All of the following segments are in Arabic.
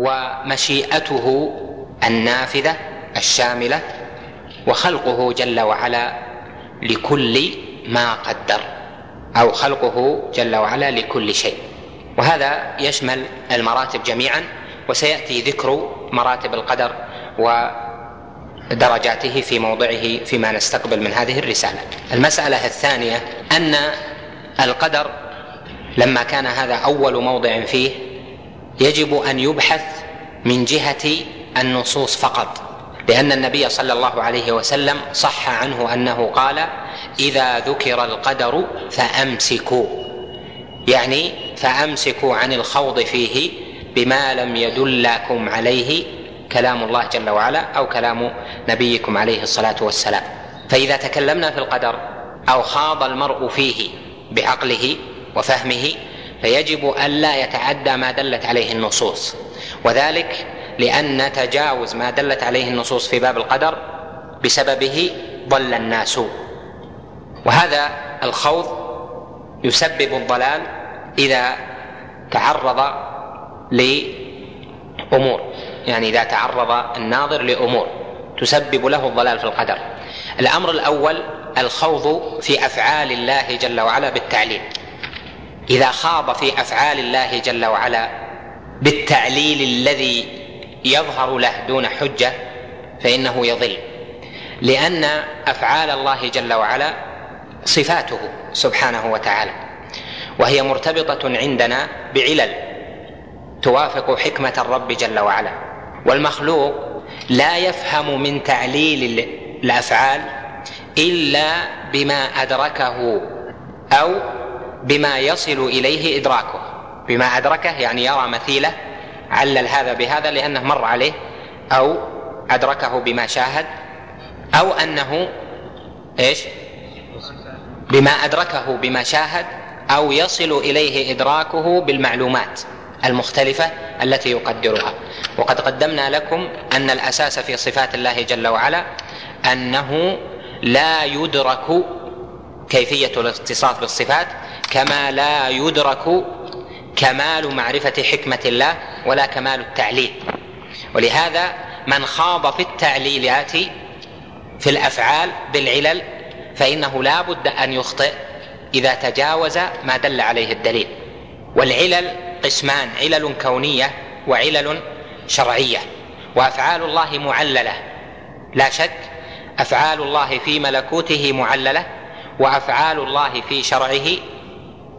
ومشيئته النافذة الشاملة وخلقه جل وعلا لكل ما قدر أو خلقه جل وعلا لكل شيء وهذا يشمل المراتب جميعا وسيأتي ذكر مراتب القدر ودرجاته في موضعه فيما نستقبل من هذه الرسالة. المسألة الثانية أن القدر لما كان هذا أول موضع فيه يجب أن يبحث من جهة النصوص فقط لأن النبي صلى الله عليه وسلم صح عنه أنه قال إذا ذكر القدر فأمسكوا. يعني فأمسكوا عن الخوض فيه بما لم يدلكم عليه كلام الله جل وعلا أو كلام نبيكم عليه الصلاة والسلام. فإذا تكلمنا في القدر أو خاض المرء فيه بعقله وفهمه فيجب الا يتعدى ما دلت عليه النصوص. وذلك لأن تجاوز ما دلت عليه النصوص في باب القدر بسببه ضل الناس. وهذا الخوض يسبب الضلال إذا تعرض لأمور. يعني إذا تعرض الناظر لأمور تسبب له الضلال في القدر. الأمر الأول الخوض في أفعال الله جل وعلا بالتعليل إذا خاض في أفعال الله جل وعلا بالتعليل الذي يظهر له دون حجة فإنه يضل. لأن أفعال الله جل وعلا صفاته سبحانه وتعالى وهي مرتبطة عندنا بعلل توافق حكمة الرب جل وعلا. والمخلوق لا يفهم من تعليل الأفعال إلا بما أدركه أو بما يصل إليه إدراكه. بما أدركه يعني يرى مثيله علل هذا بهذا لأنه مر عليه أو أدركه بما شاهد أو أنه إيش؟ بما أدركه بما شاهد أو يصل إليه إدراكه بالمعلومات المختلفة التي يقدرها. وقد قدمنا لكم أن الأساس في صفات الله جل وعلا أنه لا يدرك كيفية الاتصاف بالصفات كما لا يدرك كمال معرفة حكمة الله ولا كمال التعليل. ولهذا من خاض في التعليلات في الأفعال بالعلل فإنه لا بد أن يخطئ إذا تجاوز ما دل عليه الدليل. والعلل قسمان علل كونية وعلل شرعية. وأفعال الله معللة لا شك أفعال الله في ملكوته معللة وأفعال الله في شرعه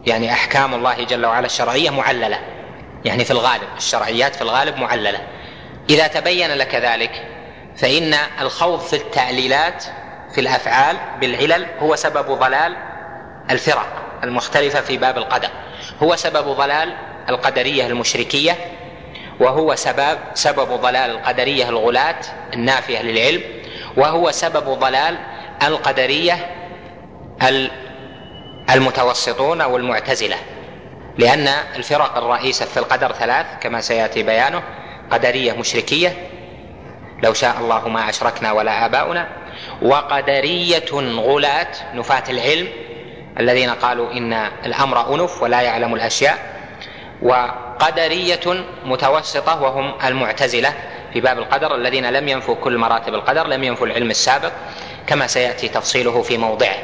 يعني أحكام الله جل وعلا الشرعية معللة. يعني في الغالب الشرعيات في الغالب معللة. إذا تبين لك ذلك فإن الخوض في التعليلات في الأفعال بالعلل هو سبب ضلال الفرق المختلفة في باب القدر. هو سبب ضلال القدرية المشركية وهو سبب سبب ضلال القدرية الغلاة النافية للعلم وهو سبب ضلال القدرية المتوسطون أو المعتزلة لأن الفرق الرئيسه في القدر ثلاث كما سيأتي بيانه قدرية مشركية لو شاء الله ما أشركنا ولا آباؤنا وقدرية غلاة نفاة العلم الذين قالوا إن الأمر أنف ولا يعلم الأشياء وقدرية متوسطة وهم المعتزلة في باب القدر الذين لم ينفوا كل مراتب القدر لم ينفوا العلم السابق كما سيأتي تفصيله في موضعه.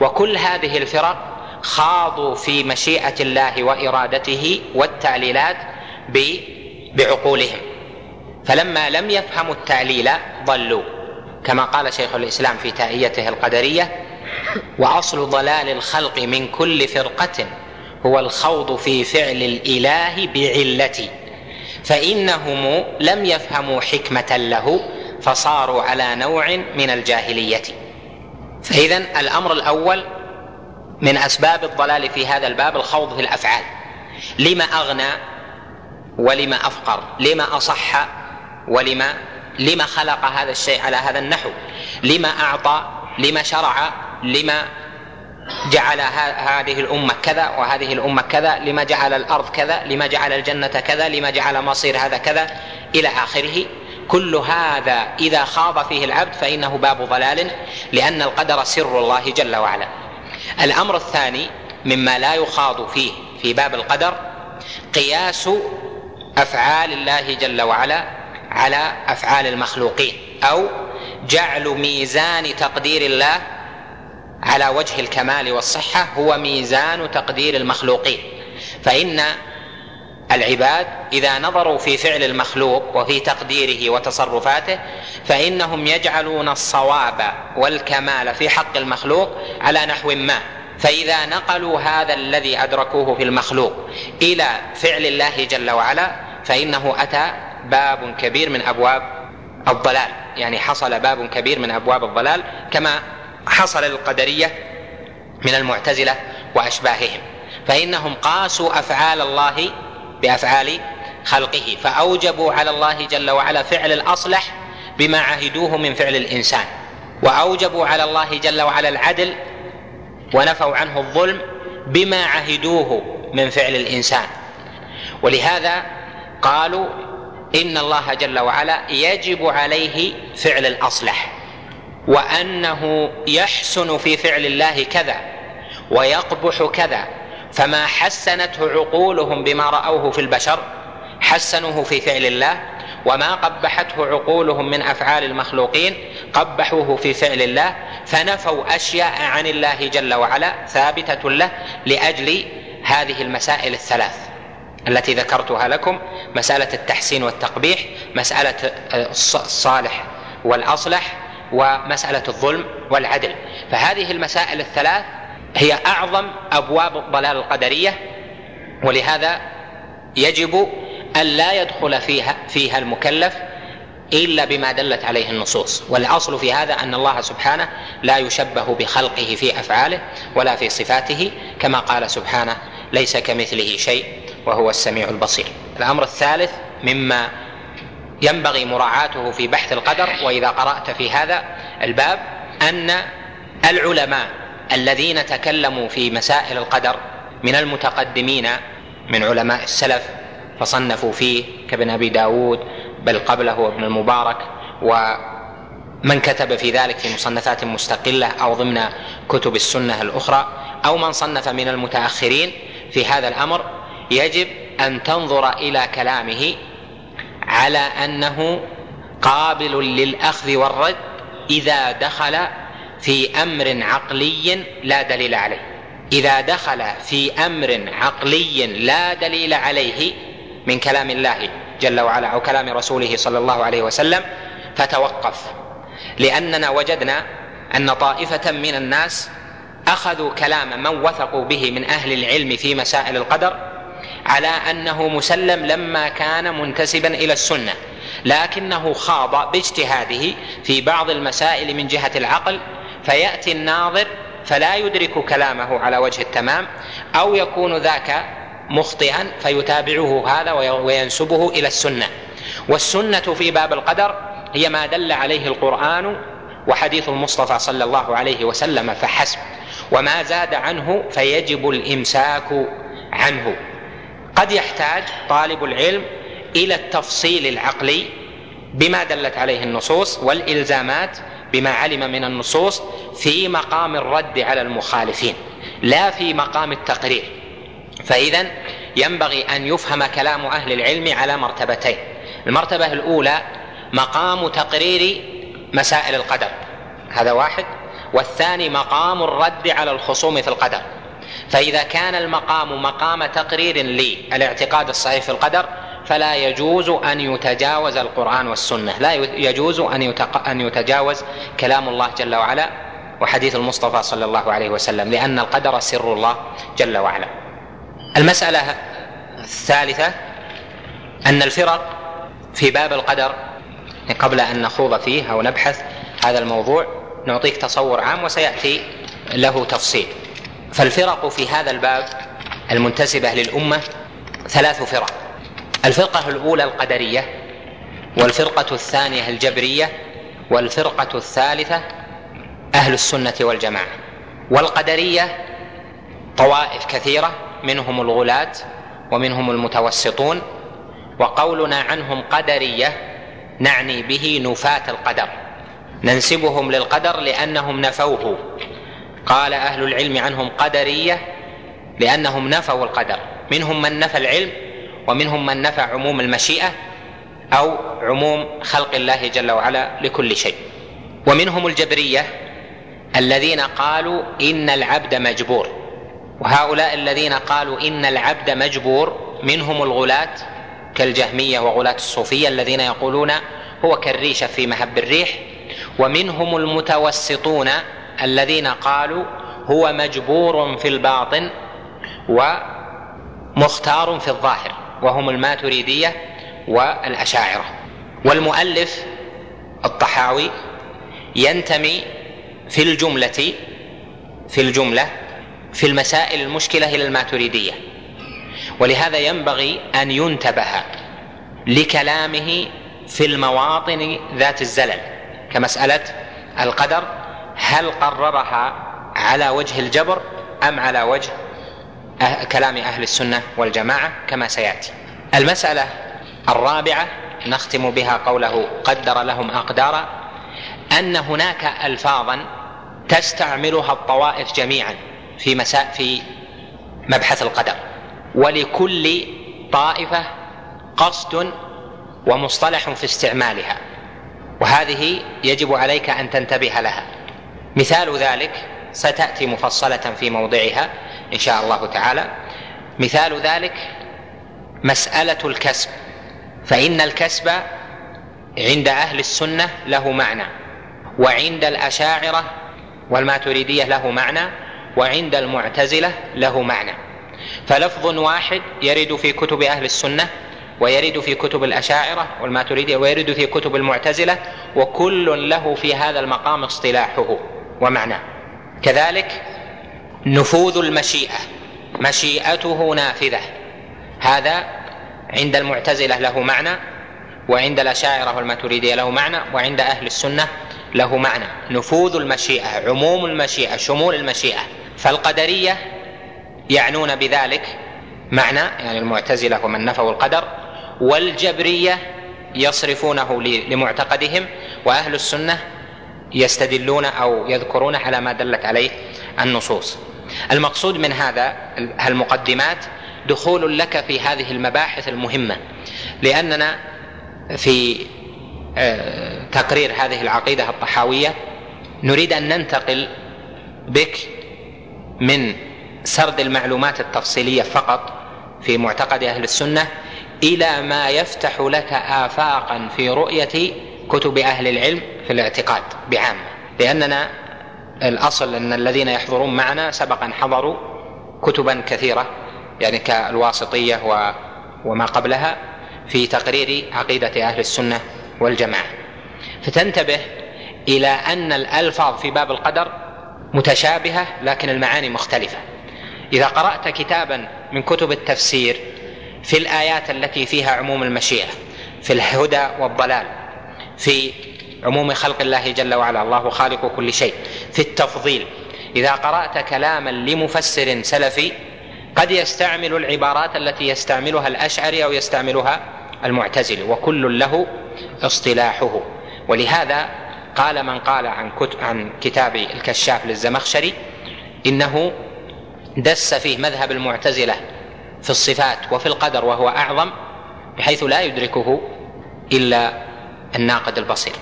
وكل هذه الفرق خاضوا في مشيئة الله وإرادته والتعليلات بعقولهم. فلما لم يفهموا التعليل ضلوا كما قال شيخ الإسلام في تائيته القدرية وأصل ضلال الخلق من كل فرقة هو الخوض في فعل الإله بعلة فإنهم لم يفهموا حكمة له فصاروا على نوع من الجاهلية. فاذا الأمر الأول من أسباب الضلال في هذا الباب الخوض في الأفعال. لما أغنى ولما أفقر لما أصح ولما لما خلق هذا الشيء على هذا النحو لما أعطى لما شرع لما جعل هذه الأمة كذا وهذه الأمة كذا لما جعل الأرض كذا لما جعل الجنة كذا لما جعل مصير هذا كذا إلى آخره. كل هذا إذا خاض فيه العبد فإنه باب ضلال لأن القدر سر الله جل وعلا. الأمر الثاني مما لا يخاض فيه في باب القدر قياس أفعال الله جل وعلا على أفعال المخلوقين أو جعل ميزان تقدير الله على وجه الكمال والصحة هو ميزان تقدير المخلوقين. فإن العباد إذا نظروا في فعل المخلوق وفي تقديره وتصرفاته فإنهم يجعلون الصواب والكمال في حق المخلوق على نحو ما. فإذا نقلوا هذا الذي أدركوه في المخلوق إلى فعل الله جل وعلا فإنه أتى باب كبير من أبواب الضلال. يعني حصل باب كبير من أبواب الضلال كما حصل للقدريه من المعتزلة وأشباههم. فإنهم قاسوا أفعال الله بأفعال خلقه فأوجبوا على الله جل وعلا فعل الأصلح بما عهدوه من فعل الإنسان. وأوجبوا على الله جل وعلا العدل ونفوا عنه الظلم بما عهدوه من فعل الإنسان. ولهذا قالوا إن الله جل وعلا يجب عليه فعل الأصلح وأنه يحسن في فعل الله كذا ويقبح كذا فما حسنته عقولهم بما رأوه في البشر حسنوه في فعل الله وما قبحته عقولهم من أفعال المخلوقين قبحوه في فعل الله فنفوا أشياء عن الله جل وعلا ثابتة له لأجل هذه المسائل الثلاث التي ذكرتها لكم مسألة التحسين والتقبيح مسألة الصالح والأصلح ومسألة الظلم والعدل. فهذه المسائل الثلاث هي أعظم أبواب الضلال القدرية ولهذا يجب أن لا يدخل فيها فيها المكلف إلا بما دلت عليه النصوص. والأصل في هذا أن الله سبحانه لا يشبه بخلقه في أفعاله ولا في صفاته كما قال سبحانه ليس كمثله شيء وهو السميع البصير. الأمر الثالث مما ينبغي مراعاته في بحث القدر وإذا قرأت في هذا الباب أن العلماء الذين تكلموا في مسائل القدر من المتقدمين من علماء السلف فصنفوا فيه كابن أبي داود بل قبله ابن المبارك ومن كتب في ذلك في مصنفات مستقلة أو ضمن كتب السنة الأخرى أو من صنف من المتأخرين في هذا الأمر يجب أن تنظر إلى كلامه على أنه قابل للأخذ والرد إذا دخل في أمر عقلي لا دليل عليه. إذا دخل في أمر عقلي لا دليل عليه من كلام الله جل وعلا أو كلام رسوله صلى الله عليه وسلم فتوقف. لأننا وجدنا أن طائفة من الناس أخذوا كلام من وثقوا به من أهل العلم في مسائل القدر على أنه مسلم لما كان منتسبا إلى السنة لكنه خاض باجتهاده في بعض المسائل من جهة العقل فيأتي الناظر فلا يدرك كلامه على وجه التمام أو يكون ذاك مخطئا فيتابعه هذا وينسبه إلى السنة. والسنة في باب القدر هي ما دل عليه القرآن وحديث المصطفى صلى الله عليه وسلم فحسب. وما زاد عنه فيجب الإمساك عنه. قد يحتاج طالب العلم إلى التفصيل العقلي بما دلت عليه النصوص والإلزامات بما علم من النصوص في مقام الرد على المخالفين لا في مقام التقرير. فإذا ينبغي أن يفهم كلام أهل العلم على مرتبتين. المرتبة الأولى مقام تقرير مسائل القدر هذا واحد. والثاني مقام الرد على الخصوم في القدر. فإذا كان المقام مقام تقرير للاعتقاد الصحيح في القدر فلا يجوز أن يتجاوز القرآن والسنة. لا يجوز أن أن يتجاوز كلام الله جل وعلا وحديث المصطفى صلى الله عليه وسلم لأن القدر سر الله جل وعلا. المسألة الثالثة أن الفرق في باب القدر قبل أن نخوض فيه أو نبحث هذا الموضوع نعطيك تصور عام وسيأتي له تفصيل. فالفرق في هذا الباب المنتسبة للأمة ثلاث فرق. الفرقة الأولى القدرية والفرقة الثانية الجبرية والفرقة الثالثة أهل السنة والجماعة. والقدرية طوائف كثيرة منهم الغلاة ومنهم المتوسطون وقولنا عنهم قدرية نعني به نفاة القدر. ننسبهم للقدر لأنهم نفوه. قال أهل العلم عنهم قدرية لأنهم نفوا القدر. منهم من نفى العلم ومنهم من نفى عموم المشيئة أو عموم خلق الله جل وعلا لكل شيء. ومنهم الجبرية الذين قالوا إن العبد مجبور. وهؤلاء الذين قالوا إن العبد مجبور منهم الغلاة كالجهمية وغلاة الصوفية الذين يقولون هو كالريشه في مهب الريح. ومنهم المتوسطون الذين قالوا هو مجبور في الباطن ومختار في الظاهر. وهم الماتريدية والأشاعرة. والمؤلف الطحاوي ينتمي في الجملة في الجملة في المسائل المشكلة إلى الماتريدية. ولهذا ينبغي أن ينتبه لكلامه في المواطن ذات الزلل كمسألة القدر هل قررها على وجه الجبر أم على وجه كلام أهل السنة والجماعة كما سيأتي. المسألة الرابعة نختم بها قوله قدر لهم أقدارا أن هناك الفاظا تستعملها الطوائف جميعا في مساء في مبحث القدر. ولكل طائفة قصد ومصطلح في استعمالها. وهذه يجب عليك أن تنتبه لها. مثال ذلك ستأتي مفصلة في موضعها. إن شاء الله تعالى. مثال ذلك مسألة الكسب. فإن الكسب عند أهل السنة له معنى وعند الأشاعرة والماتريدية له معنى وعند المعتزلة له معنى. فلفظ واحد يرد في كتب أهل السنة ويرد في كتب الأشاعرة والماتريدية ويرد في كتب المعتزلة وكل له في هذا المقام اصطلاحه ومعناه. كذلك نفوذ المشيئة. مشيئته نافذة. هذا عند المعتزلة له معنى وعند الأشاعرة والماتريدية له معنى وعند أهل السنة له معنى. نفوذ المشيئة عموم المشيئة شمول المشيئة. فالقدرية يعنون بذلك معنى يعني المعتزلة ومن نفوا القدر والجبرية يصرفونه لمعتقدهم وأهل السنة يستدلون أو يذكرون على ما دلت عليه النصوص. المقصود من هذا المقدمات دخول لك في هذه المباحث المهمة لأننا في آه، تقرير هذه العقيدة الطحاوية نريد أن ننتقل بك من سرد المعلومات التفصيلية فقط في معتقد أهل السنة إلى ما يفتح لك افاقا في رؤية كتب أهل العلم في الاعتقاد بعامة لأننا الأصل أن الذين يحضرون معنا سبقا حضروا كتبا كثيرة يعني كالواسطية وما قبلها في تقرير عقيدة أهل السنة والجماعة. فتنتبه إلى أن الألفاظ في باب القدر متشابهة لكن المعاني مختلفة. إذا قرأت كتابا من كتب التفسير في الآيات التي فيها عموم المشيئة في الهدى والضلال في عموم خلق الله جل وعلا. الله خالق كل شيء. في التفضيل إذا قرأت كلاما لمفسر سلفي قد يستعمل العبارات التي يستعملها الأشعري أو يستعملها المعتزلي وكل له اصطلاحه. ولهذا قال من قال عن عن كتاب الكشاف للزمخشري إنه دس فيه مذهب المعتزلة في الصفات وفي القدر وهو أعظم بحيث لا يدركه إلا الناقد البصير.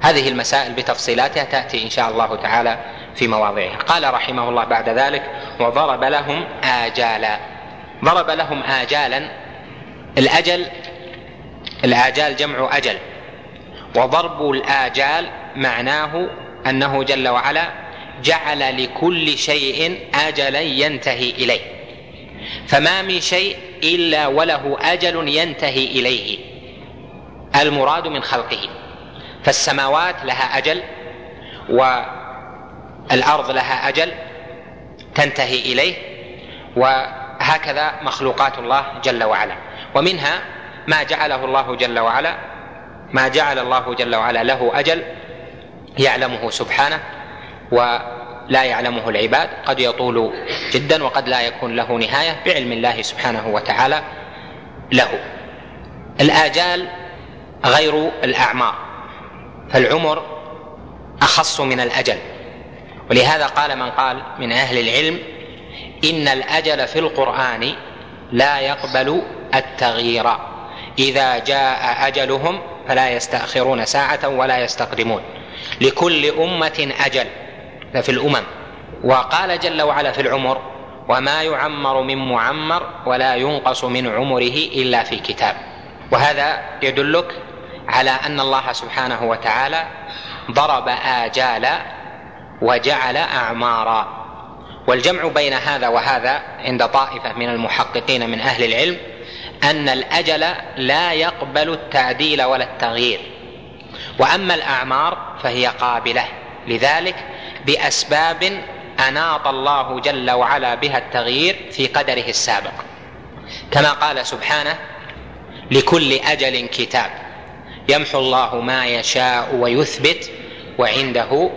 هذه المسائل بتفصيلاتها تأتي إن شاء الله تعالى في مواضعها قال رحمه الله بعد ذلك وضرب لهم آجالا. ضرب لهم آجالا. الأجل الآجال جمع أجل. وضرب الآجال معناه أنه جل وعلا جعل لكل شيء أجلا ينتهي إليه. فما من شيء إلا وله أجل ينتهي إليه. المراد من خلقه. فالسماوات لها أجل والأرض لها أجل تنتهي إليه وهكذا مخلوقات الله جل وعلا. ومنها ما جعله الله جل وعلا ما جعل الله جل وعلا له أجل يعلمه سبحانه ولا يعلمه العباد قد يطول جدا وقد لا يكون له نهاية بعلم الله سبحانه وتعالى له. الآجال غير الأعمار. فالعمر أخص من الأجل. ولهذا قال من قال من أهل العلم إن الأجل في القرآن لا يقبل التغيير. إذا جاء أجلهم فلا يستأخرون ساعة ولا يستقدمون. لكل أمة أجل في الأمم. وقال جل وعلا في العمر وما يعمر من معمر ولا ينقص من عمره إلا في كتاب. وهذا يدلك على أن الله سبحانه وتعالى ضرب آجال وجعل أعمارا. والجمع بين هذا وهذا عند طائفة من المحققين من أهل العلم أن الأجل لا يقبل التعديل ولا التغيير. وأما الأعمار فهي قابلة لذلك بأسباب أناط الله جل وعلا بها التغيير في قدره السابق. كما قال سبحانه لكل أجل كتاب. يمحو الله ما يشاء ويثبت وعنده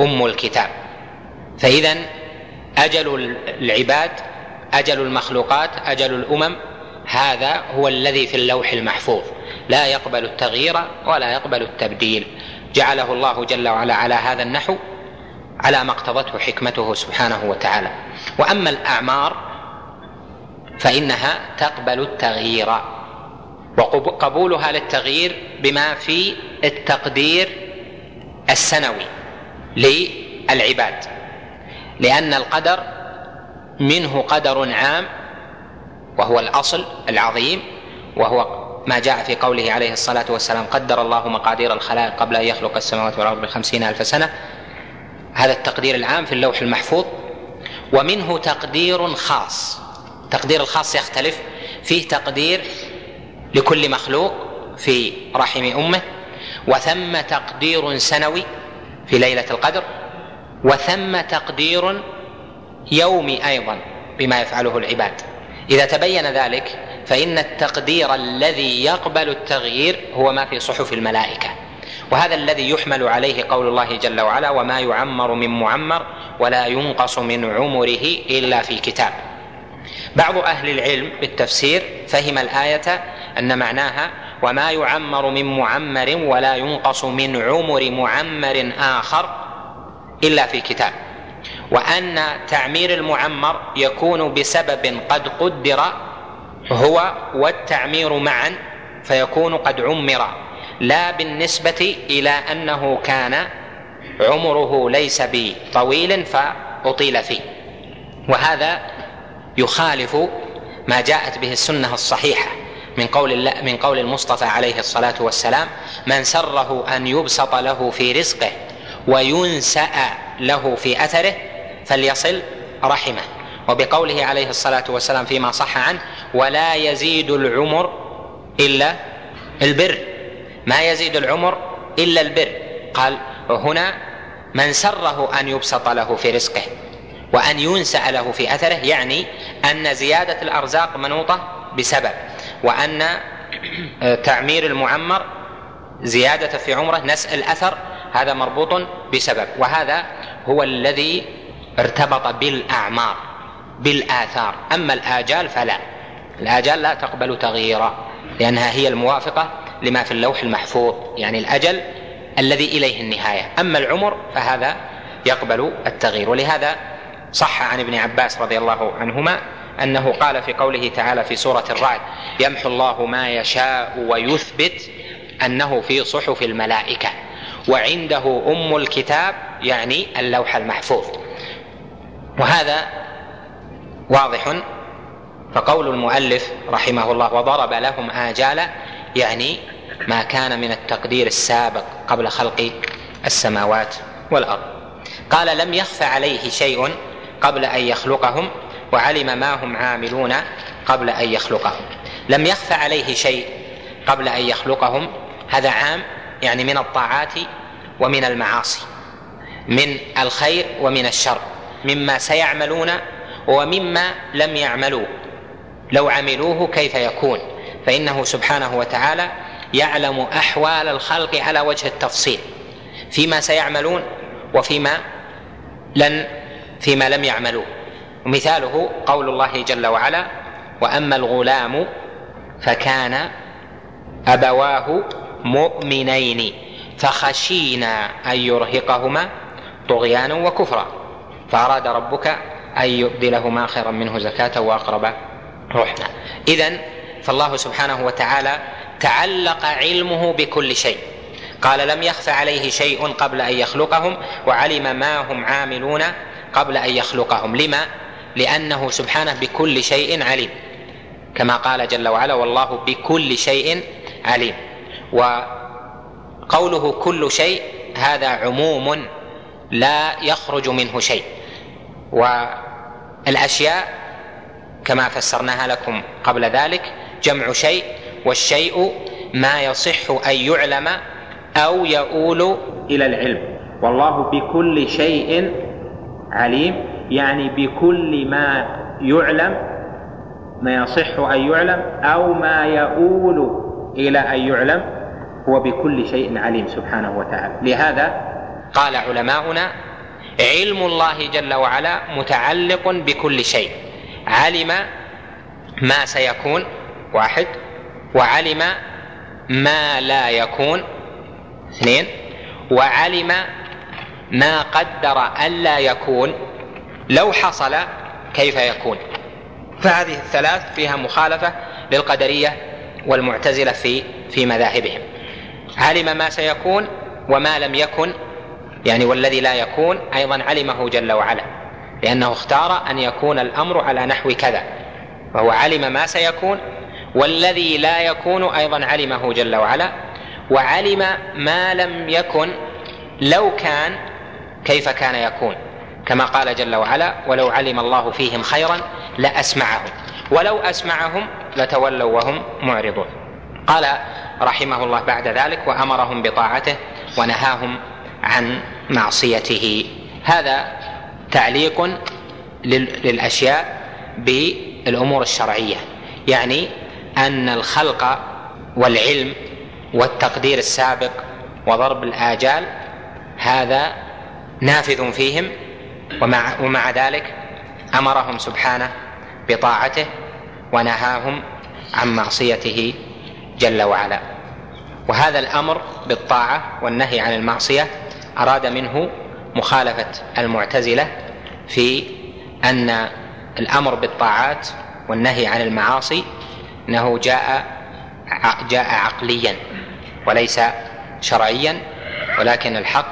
أم الكتاب. فاذا أجل العباد أجل المخلوقات أجل الأمم هذا هو الذي في اللوح المحفوظ. لا يقبل التغيير ولا يقبل التبديل. جعله الله جل وعلا على هذا النحو على ما اقتضته حكمته سبحانه وتعالى. وأما الأعمار فإنها تقبل التغيير. وقبولها للتغيير بما في التقدير السنوي للعباد. لأن القدر منه قدر عام وهو الأصل العظيم وهو ما جاء في قوله عليه الصلاة والسلام قدر الله مقادير الخلائق قبل أن يخلق السماوات والأرض بخمسين ألف سنة. هذا التقدير العام في اللوح المحفوظ. ومنه تقدير خاص. تقدير الخاص يختلف. فيه تقدير لكل مخلوق في رحم أمه وثم تقدير سنوي في ليلة القدر وثم تقدير يومي أيضا بما يفعله العباد. إذا تبين ذلك فإن التقدير الذي يقبل التغيير هو ما في صحف الملائكة. وهذا الذي يحمل عليه قول الله جل وعلا وما يعمر من معمر ولا ينقص من عمره إلا في كتاب بعض أهل العلم بالتفسير فهم الآية أن معناها وما يعمر من معمر ولا ينقص من عمر معمر آخر إلا في كتاب. وأن تعمير المعمر يكون بسبب قد قدر هو والتعمير معا فيكون قد عمر لا بالنسبة إلى أنه كان عمره ليس بطويل فأطيل فيه. وهذا يخالف ما جاءت به السنة الصحيحة. من قول الله من قول المصطفى عليه الصلاة والسلام من سره أن يبسط له في رزقه وينسأ له في أثره فليصل رحمه. وبقوله عليه الصلاة والسلام فيما صح عنه ولا يزيد العمر إلا البر. ما يزيد العمر إلا البر. قال هنا من سره أن يبسط له في رزقه وأن ينسأ له في أثره يعني أن زيادة الأرزاق منوطة بسبب. وأن آه، تعمير المعمر زيادة في عمره نسأ الأثر هذا مربوط بسبب وهذا هو الذي ارتبط بالأعمار بالآثار. أما الآجال فلا. الآجال لا تقبل تغييرا لأنها هي الموافقة لما في اللوح المحفوظ يعني الأجل الذي إليه النهاية. أما العمر فهذا يقبل التغيير. ولهذا صح عن ابن عباس رضي الله عنهما أنه قال في قوله تعالى في سورة الرعد يمحو الله ما يشاء ويثبت أنه في صحف الملائكة وعنده أم الكتاب يعني اللوح المحفوظ. وهذا واضح فقول المؤلف رحمه الله وضرب لهم آجالا يعني ما كان من التقدير السابق قبل خلق السماوات والأرض. قال لم يخف عليه شيء قبل أن يخلقهم وعلم ما هم عاملون قبل أن يخلقهم. لم يخف عليه شيء قبل أن يخلقهم. هذا عام يعني من الطاعات ومن المعاصي من الخير ومن الشر مما سيعملون ومما لم يعملوه لو عملوه كيف يكون؟ فإنه سبحانه وتعالى يعلم أحوال الخلق على وجه التفصيل. فيما سيعملون وفيما لن فيما لم يعملوه ومثاله قول الله جل وعلا وأما الغلام فكان أبواه مؤمنين فخشينا أن يرهقهما طغيانا وكفرا فأراد ربك أن يبدلهما خيرا منه زكاة وأقرب روحنا إذا فالله سبحانه وتعالى تعلق علمه بكل شيء. قال لم يخف عليه شيء قبل أن يخلقهم وعلم ما هم عاملون قبل أن يخلقهم. لما؟ لأنه سبحانه بكل شيء عليم. كما قال جل وعلا والله بكل شيء عليم. وقوله كل شيء هذا عموم لا يخرج منه شيء. والأشياء كما فسرناها لكم قبل ذلك جمع شيء والشيء ما يصح أن يعلم أو يؤول إلى العلم. والله بكل شيء عليم. يعني بكل ما يعلم ما يصح أن يعلم أو ما يؤول إلى أن يعلم هو بكل شيء عليم سبحانه وتعالى. لهذا قال علماؤنا علم الله جل وعلا متعلق بكل شيء. علم ما سيكون واحد. وعلم ما لا يكون اثنين. وعلم ما قدر ألا يكون لو حصل كيف يكون. فهذه الثلاث فيها مخالفة للقدرية والمعتزلة في في مذاهبهم. علم ما سيكون وما لم يكن يعني والذي لا يكون أيضا علمه جل وعلا لأنه اختار أن يكون الأمر على نحو كذا وهو علم ما سيكون والذي لا يكون أيضا علمه جل وعلا وعلم ما لم يكن لو كان كيف كان يكون. كما قال جل وعلا ولو علم الله فيهم خيرا لأسمعهم ولو أسمعهم لتولوا وهم معرضون. قال رحمه الله بعد ذلك وأمرهم بطاعته ونهاهم عن معصيته. هذا تعليق للأشياء بالأمور الشرعية يعني أن الخلق والعلم والتقدير السابق وضرب الآجال هذا نافذ فيهم ومع, ومع ذلك أمرهم سبحانه بطاعته ونهاهم عن معصيته جل وعلا. وهذا الأمر بالطاعة والنهي عن المعصية أراد منه مخالفة المعتزلة في أن الأمر بالطاعات والنهي عن المعاصي إنه جاء جاء عقليا وليس شرعيا ولكن الحق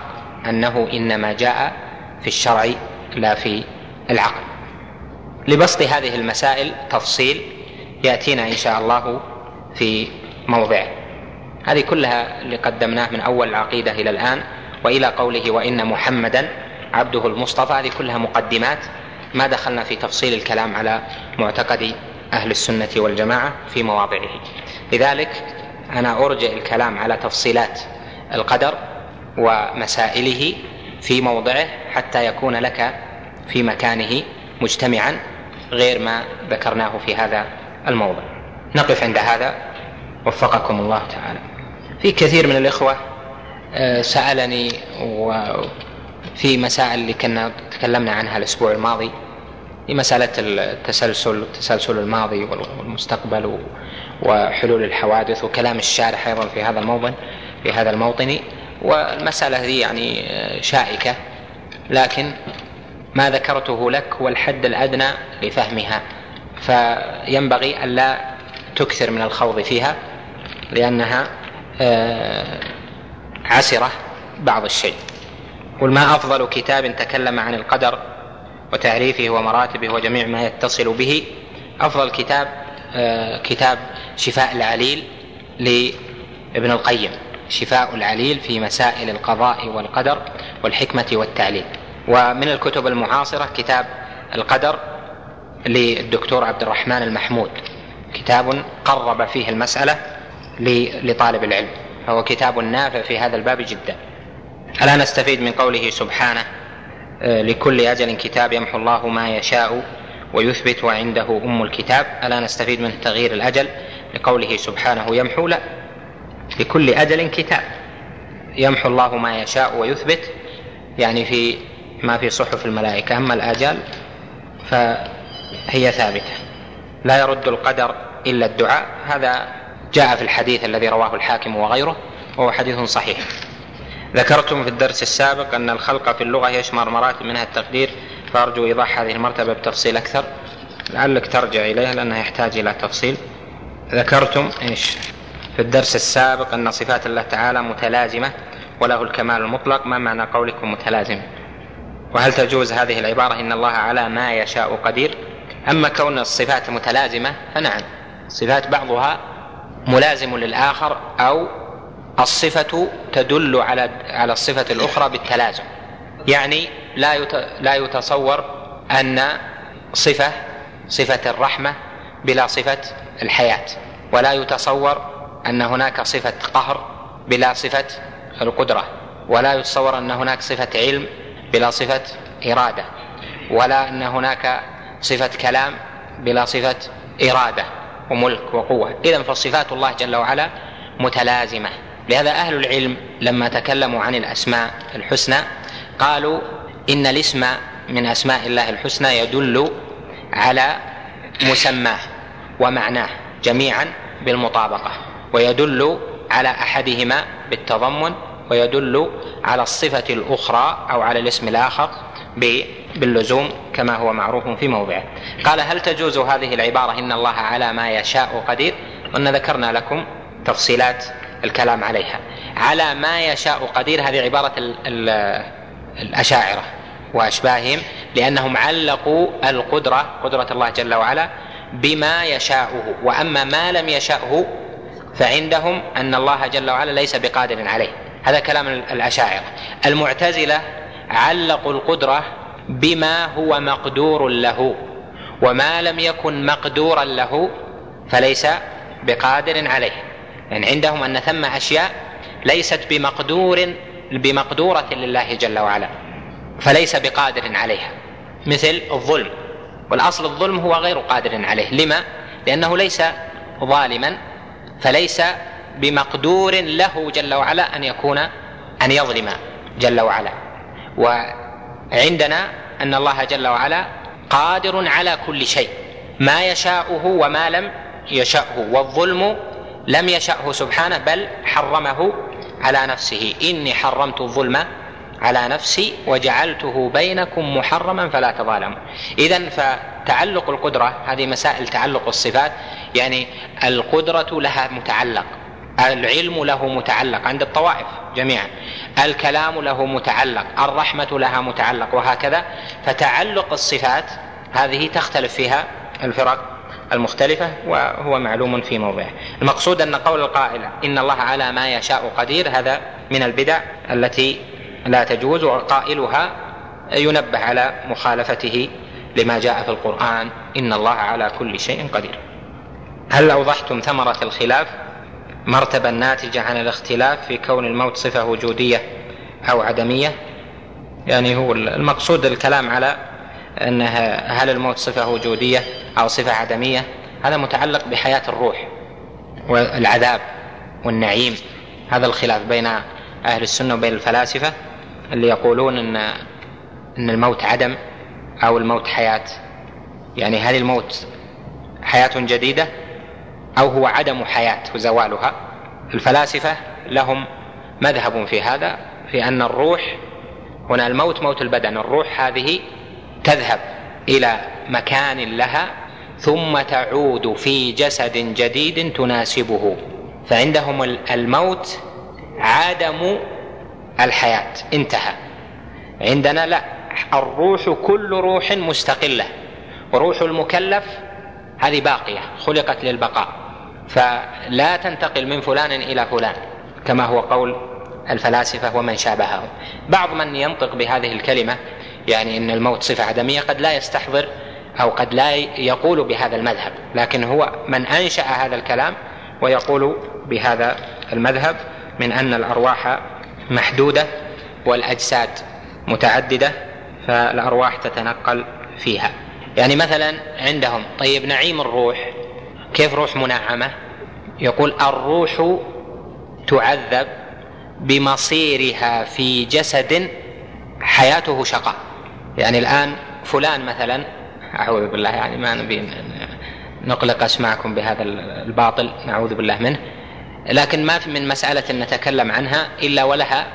أنه إنما جاء في الشرع لا في العقل. لبسط هذه المسائل تفصيل يأتينا إن شاء الله في موضعه هذه كلها اللي قدمناه من أول العقيده إلى الآن وإلى قوله وإن محمدا عبده المصطفى. هذه كلها مقدمات ما دخلنا في تفصيل الكلام على معتقد أهل السنة والجماعة في مواضعه. لذلك أنا ارجئ الكلام على تفصيلات القدر ومسائله في موضعه حتى يكون لك في مكانه مجتمعا غير ما ذكرناه في هذا الموضع. نقف عند هذا. وفقكم الله تعالى. في كثير من الإخوة آه، سألني وفي مسائل اللي كنا تكلمنا عنها الأسبوع الماضي. في مسألة التسلسل تسلسل الماضي والمستقبل وحلول الحوادث وكلام الشارح أيضا في هذا الموطن في هذا الموطن. والمسألة هذه يعني شائكة لكن ما ذكرته لك هو الحد الأدنى لفهمها. فينبغي ألا تكثر من الخوض فيها لأنها آه، عسرة بعض الشيء. قل ما أفضل كتاب تكلم عن القدر وتعريفه ومراتبه وجميع ما يتصل به؟ أفضل كتاب آه، كتاب شفاء العليل لابن القيم. شفاء العليل في مسائل القضاء والقدر والحكمة والتعليل. ومن الكتب المعاصرة كتاب القدر للدكتور عبد الرحمن المحمود. كتاب قرب فيه المسألة لطالب العلم. فهو كتاب نافع في هذا الباب جدا. ألا نستفيد من قوله سبحانه آه، لكل أجل كتاب يمحو الله ما يشاء ويثبت وعنده أم الكتاب. ألا نستفيد من تغيير الأجل لقوله سبحانه يمحو؟ لا. لكل أجل كتاب. يمحو الله ما يشاء ويثبت يعني في ما في صحف الملائكة. أما الآجال فهي ثابتة. لا يرد القدر إلا الدعاء. هذا جاء في الحديث الذي رواه الحاكم وغيره وهو حديث صحيح. ذكرتم في الدرس السابق أن الخلق في اللغة يشمل مراتب منها التقدير فأرجو إيضاح هذه المرتبة بتفصيل أكثر. لعلك ترجع إليها لأنها يحتاج إلى تفصيل. ذكرتم إيش؟ في الدرس السابق أن صفات الله تعالى متلازمة وله الكمال المطلق. ما معنى قولكم متلازمة؟ وهل تجوز هذه العبارة إن الله على ما يشاء قدير؟ أما كون الصفات متلازمة فنعم صفات بعضها ملازم للآخر أو الصفة تدل على على الصفة الأخرى بالتلازم. يعني لا لا يتصور أن صفة صفة الرحمة بلا صفة الحياة ولا يتصور أن هناك صفة قهر بلا صفة القدرة ولا يتصور أن هناك صفة علم بلا صفة إرادة ولا أن هناك صفة كلام بلا صفة إرادة وملك وقوة. إذا فصفات الله جل وعلا متلازمة. لهذا أهل العلم لما تكلموا عن الأسماء الحسنى قالوا إن الاسم من أسماء الله الحسنى يدل على مسماه ومعناه جميعا بالمطابقة. ويدل على أحدهما بالتضمن ويدل على الصفة الأخرى أو على الاسم الآخر باللزوم كما هو معروف في موضعه. قال هل تجوز هذه العبارة إن الله على ما يشاء قدير؟ وأن ذكرنا لكم تفصيلات الكلام عليها. على ما يشاء قدير هذه عبارة الأشاعرة وأشباههم لأنهم علقوا القدرة قدرة الله جل وعلا بما يشاؤه وأما ما لم يشأه فعندهم أن الله جل وعلا ليس بقادر عليه. هذا كلام الأشاعرة. المعتزلة علقوا القدرة بما هو مقدور له وما لم يكن مقدورا له فليس بقادر عليه. يعني عندهم أن ثم أشياء ليست بمقدور بمقدورة لله جل وعلا فليس بقادر عليها. مثل الظلم. والأصل الظلم هو غير قادر عليه. لما؟ لأنه ليس ظالما فليس بمقدور له جل وعلا أن يكون أن يظلم جل وعلا. وعندنا أن الله جل وعلا قادر على كل شيء ما يشاؤه وما لم يشأه والظلم لم يشأه سبحانه بل حرمه على نفسه. إني حرمت الظلم على نفسي وجعلته بينكم محرما فلا تظالموا. إذا فتعلق القدرة هذه مسائل تعلق الصفات يعني القدرة لها متعلق العلم له متعلق عند الطوائف جميعا الكلام له متعلق الرحمة لها متعلق وهكذا. فتعلق الصفات هذه تختلف فيها الفرق المختلفة وهو معلوم في موضعه. المقصود أن قول القائل إن الله على ما يشاء قدير هذا من البدع التي لا تجوز وقائلها ينبه على مخالفته لما جاء في القرآن إن الله على كل شيء قدير. هل أوضحتم ثمرة الخلاف؟ مرتبة ناتجة عن الاختلاف في كون الموت صفة وجودية أو عدمية؟ يعني هو المقصود الكلام على أنها هل الموت صفة وجودية أو صفة عدمية؟ هذا متعلق بحياة الروح والعذاب والنعيم. هذا الخلاف بين أهل السنة وبين الفلاسفة اللي يقولون أن أن الموت عدم أو الموت حياة؟ يعني هل الموت حياة جديدة أو هو عدم حياة وزوالها؟ الفلاسفة لهم مذهب في هذا في أن الروح هنا الموت موت البدن الروح هذه تذهب إلى مكان لها ثم تعود في جسد جديد تناسبه. فعندهم الموت عدم الحياة انتهى. عندنا لا. الروح. كل روح مستقلة. وروح المكلف هذه باقية خلقت للبقاء. فلا تنتقل من فلان إلى فلان كما هو قول الفلاسفة ومن شابههم. بعض من ينطق بهذه الكلمة يعني إن الموت صفة عدمية قد لا يستحضر أو قد لا يقول بهذا المذهب. لكن هو من أنشأ هذا الكلام ويقول بهذا المذهب من أن الأرواح محدودة والأجساد متعددة. فالأرواح تتنقل فيها. يعني مثلا عندهم طيب نعيم الروح كيف روح منعمة؟ يقول الروح تعذب بمصيرها في جسد حياته شقاء. يعني الآن فلان مثلا أعوذ بالله يعني ما نبي نقلق أسماعكم بهذا الباطل نعوذ بالله منه. لكن ما في من مسألة نتكلم عنها إلا ولها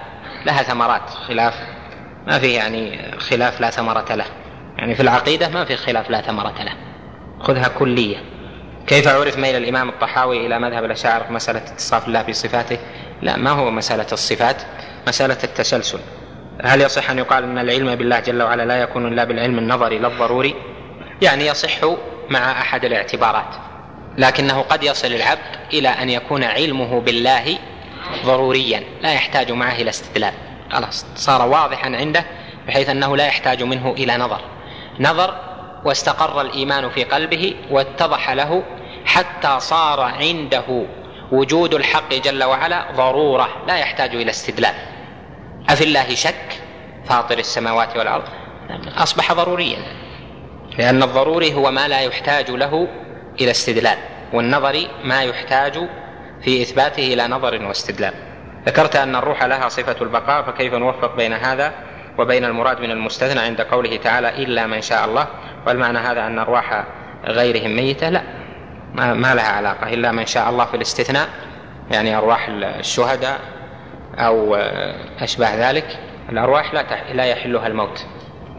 لها ثمرات خلاف ما في يعني خلاف لا ثمرة له. يعني في العقيدة ما في خلاف لا ثمرة له. خذها كلية. كيف عرف ميل الإمام الطحاوي إلى مذهب الأشاعرة في مسألة اتصاف الله بصفاته؟ لا ما هو مسألة الصفات؟ مسألة التسلسل. هل يصح أن يقال أن العلم بالله جل وعلا لا يكون إلا بالعلم النظري لا الضروري؟ يعني يصح مع أحد الاعتبارات. لكنه قد يصل العبد إلى أن يكون علمه بالله ضروريا لا يحتاج معه إلى استدلال. خلاص صار واضحا عنده بحيث أنه لا يحتاج منه إلى نظر. نظر واستقر الإيمان في قلبه واتضح له حتى صار عنده وجود الحق جل وعلا ضرورة لا يحتاج إلى استدلال. أفي الله شك؟ فاطر السماوات والأرض. أصبح ضروريا لأن الضروري هو ما لا يحتاج له إلى استدلال والنظر ما يحتاج في إثباته إلى نظر واستدلال. ذكرت أن الروح لها صفة البقاء فكيف نوفق بين هذا وبين المراد من المستثنى عند قوله تعالى إلا من شاء الله؟ والمعنى هذا أن أرواح غيرهم ميتة؟ لا. ما, لها علاقة. إلا من شاء الله في الاستثناء يعني أرواح الشهداء أو أشباه ذلك. الأرواح لا لا يحلها الموت.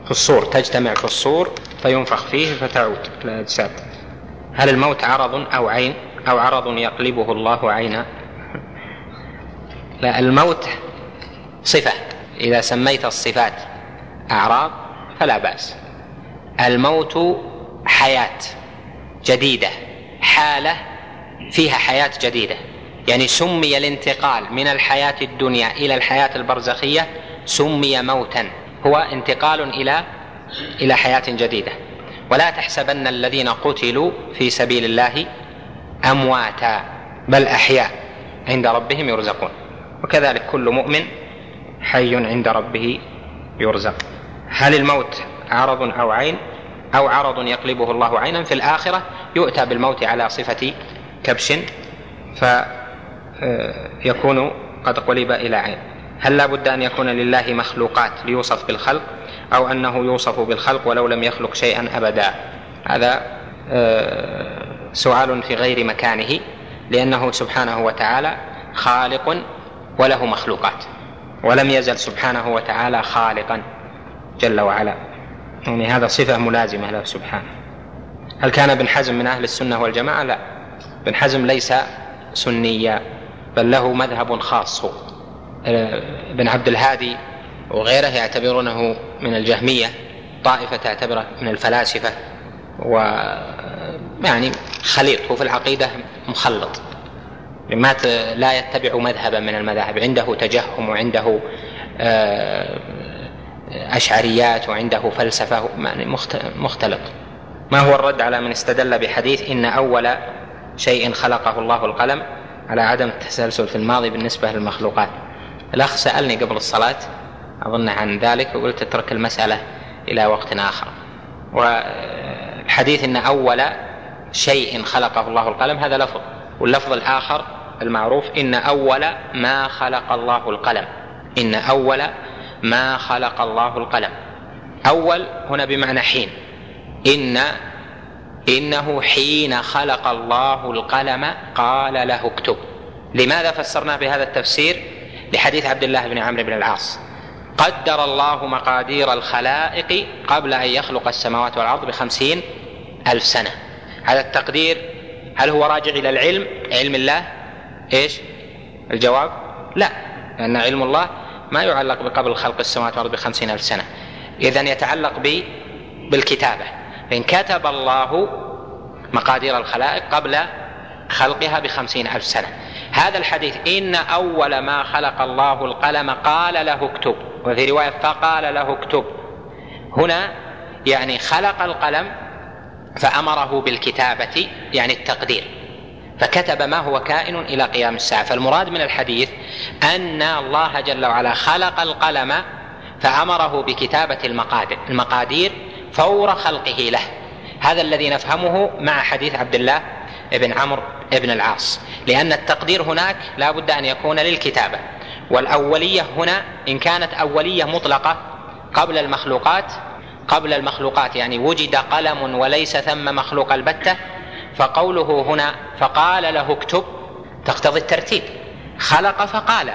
في الصور تجتمع في الصور فينفخ فيه فتعود. الأجساد هل الموت عرض أو عين؟ أو عرض يقلبه الله عينا؟ لا الموت صفة إذا سميت الصفات أعراض فلا بأس. الموت حياة جديدة حالة فيها حياة جديدة. يعني سمي الانتقال من الحياة الدنيا إلى الحياة البرزخية سمي موتا. هو انتقال إلى إلى حياة جديدة. ولا تحسبن الذين قتلوا في سبيل الله أمواتا بل أحياء عند ربهم يرزقون. وكذلك كل مؤمن حي عند ربه يرزق. هل الموت عرض أو عين؟ أو عرض يقلبه الله عينا في الآخرة؟ يؤتى بالموت على صفة كبش. فيكون قد قلب إلى عين. هل لا بد أن يكون لله مخلوقات ليوصف بالخلق؟ أو أنه يوصف بالخلق ولو لم يخلق شيئا أبدا. هذا آه، سؤال في غير مكانه لأنه سبحانه وتعالى خالق وله مخلوقات. ولم يزل سبحانه وتعالى خالقا جل وعلا. يعني هذا صفة ملازمة له سبحانه. هل كان ابن حزم من أهل السنة والجماعة؟ لا. ابن حزم ليس سنيا بل له مذهب خاص. ابن عبد الهادي وغيره يعتبرونه من الجهمية طائفة تعتبره من الفلاسفة و يعني خليط هو في العقيدة مخلط. ما لا يتبع مذهبا من المذاهب. عنده تجهم وعنده آه، أشعريات وعنده فلسفة مختلط. ما هو الرد على من استدل بحديث إن أول شيء خلقه الله القلم على عدم التسلسل في الماضي بالنسبة للمخلوقات. الأخ سألني قبل الصلاة أظن عن ذلك وقلت اترك المسألة إلى وقت آخر. والحديث إن أول شيء خلقه الله القلم هذا لفظ. واللفظ الآخر المعروف إن أول ما خلق الله القلم. إن أول ما خلق الله القلم. أول هنا بمعنى حين. إن إنه حين خلق الله القلم قال له اكتب. لماذا فسرنا بهذا التفسير؟ لحديث عبد الله بن عمرو بن العاص. قدر الله مقادير الخلائق قبل أن يخلق السماوات والأرض بخمسين ألف سنة. هذا التقدير هل هو راجع إلى العلم؟ علم الله؟ إيش؟ الجواب؟ لا لأن علم الله ما يعلق بقبل خلق السماوات والأرض بخمسين ألف سنة. إذا يتعلق ب بالكتابة. فإن كتب الله مقادير الخلائق قبل خلقها بخمسين ألف سنة. هذا الحديث إن أول ما خلق الله القلم قال له اكتب. وفي رواية فقال له اكتب. هنا يعني خلق القلم فأمره بالكتابة يعني التقدير. فكتب ما هو كائن إلى قيام الساعة. فالمراد من الحديث أن الله جل وعلا خلق القلم فأمره بكتابة المقادير المقادير فور خلقه له. هذا الذي نفهمه مع حديث عبد الله بن عمرو بن العاص. لأن التقدير هناك لا بد أن يكون للكتابة. والأولية هنا إن كانت أولية مطلقة قبل المخلوقات قبل المخلوقات يعني وجد قلم وليس ثم مخلوق البتة فقوله هنا فقال له اكتب تقتضي الترتيب. خلق فقال.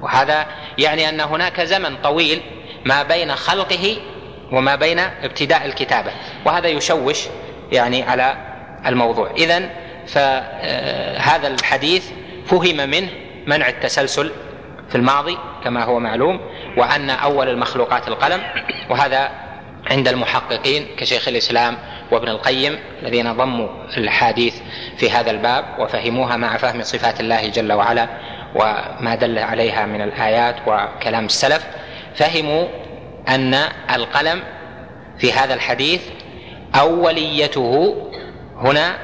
وهذا يعني أن هناك زمن طويل ما بين خلقه وما بين ابتداء الكتابة. وهذا يشوش يعني على الموضوع. إذا فهذا الحديث فهم منه منع التسلسل في الماضي كما هو معلوم وأن أول المخلوقات القلم. وهذا عند المحققين كشيخ الإسلام وابن القيم الذين ضموا الحديث في هذا الباب وفهموها مع فهم صفات الله جل وعلا وما دل عليها من الآيات وكلام السلف فهموا أن القلم في هذا الحديث أوليته هنا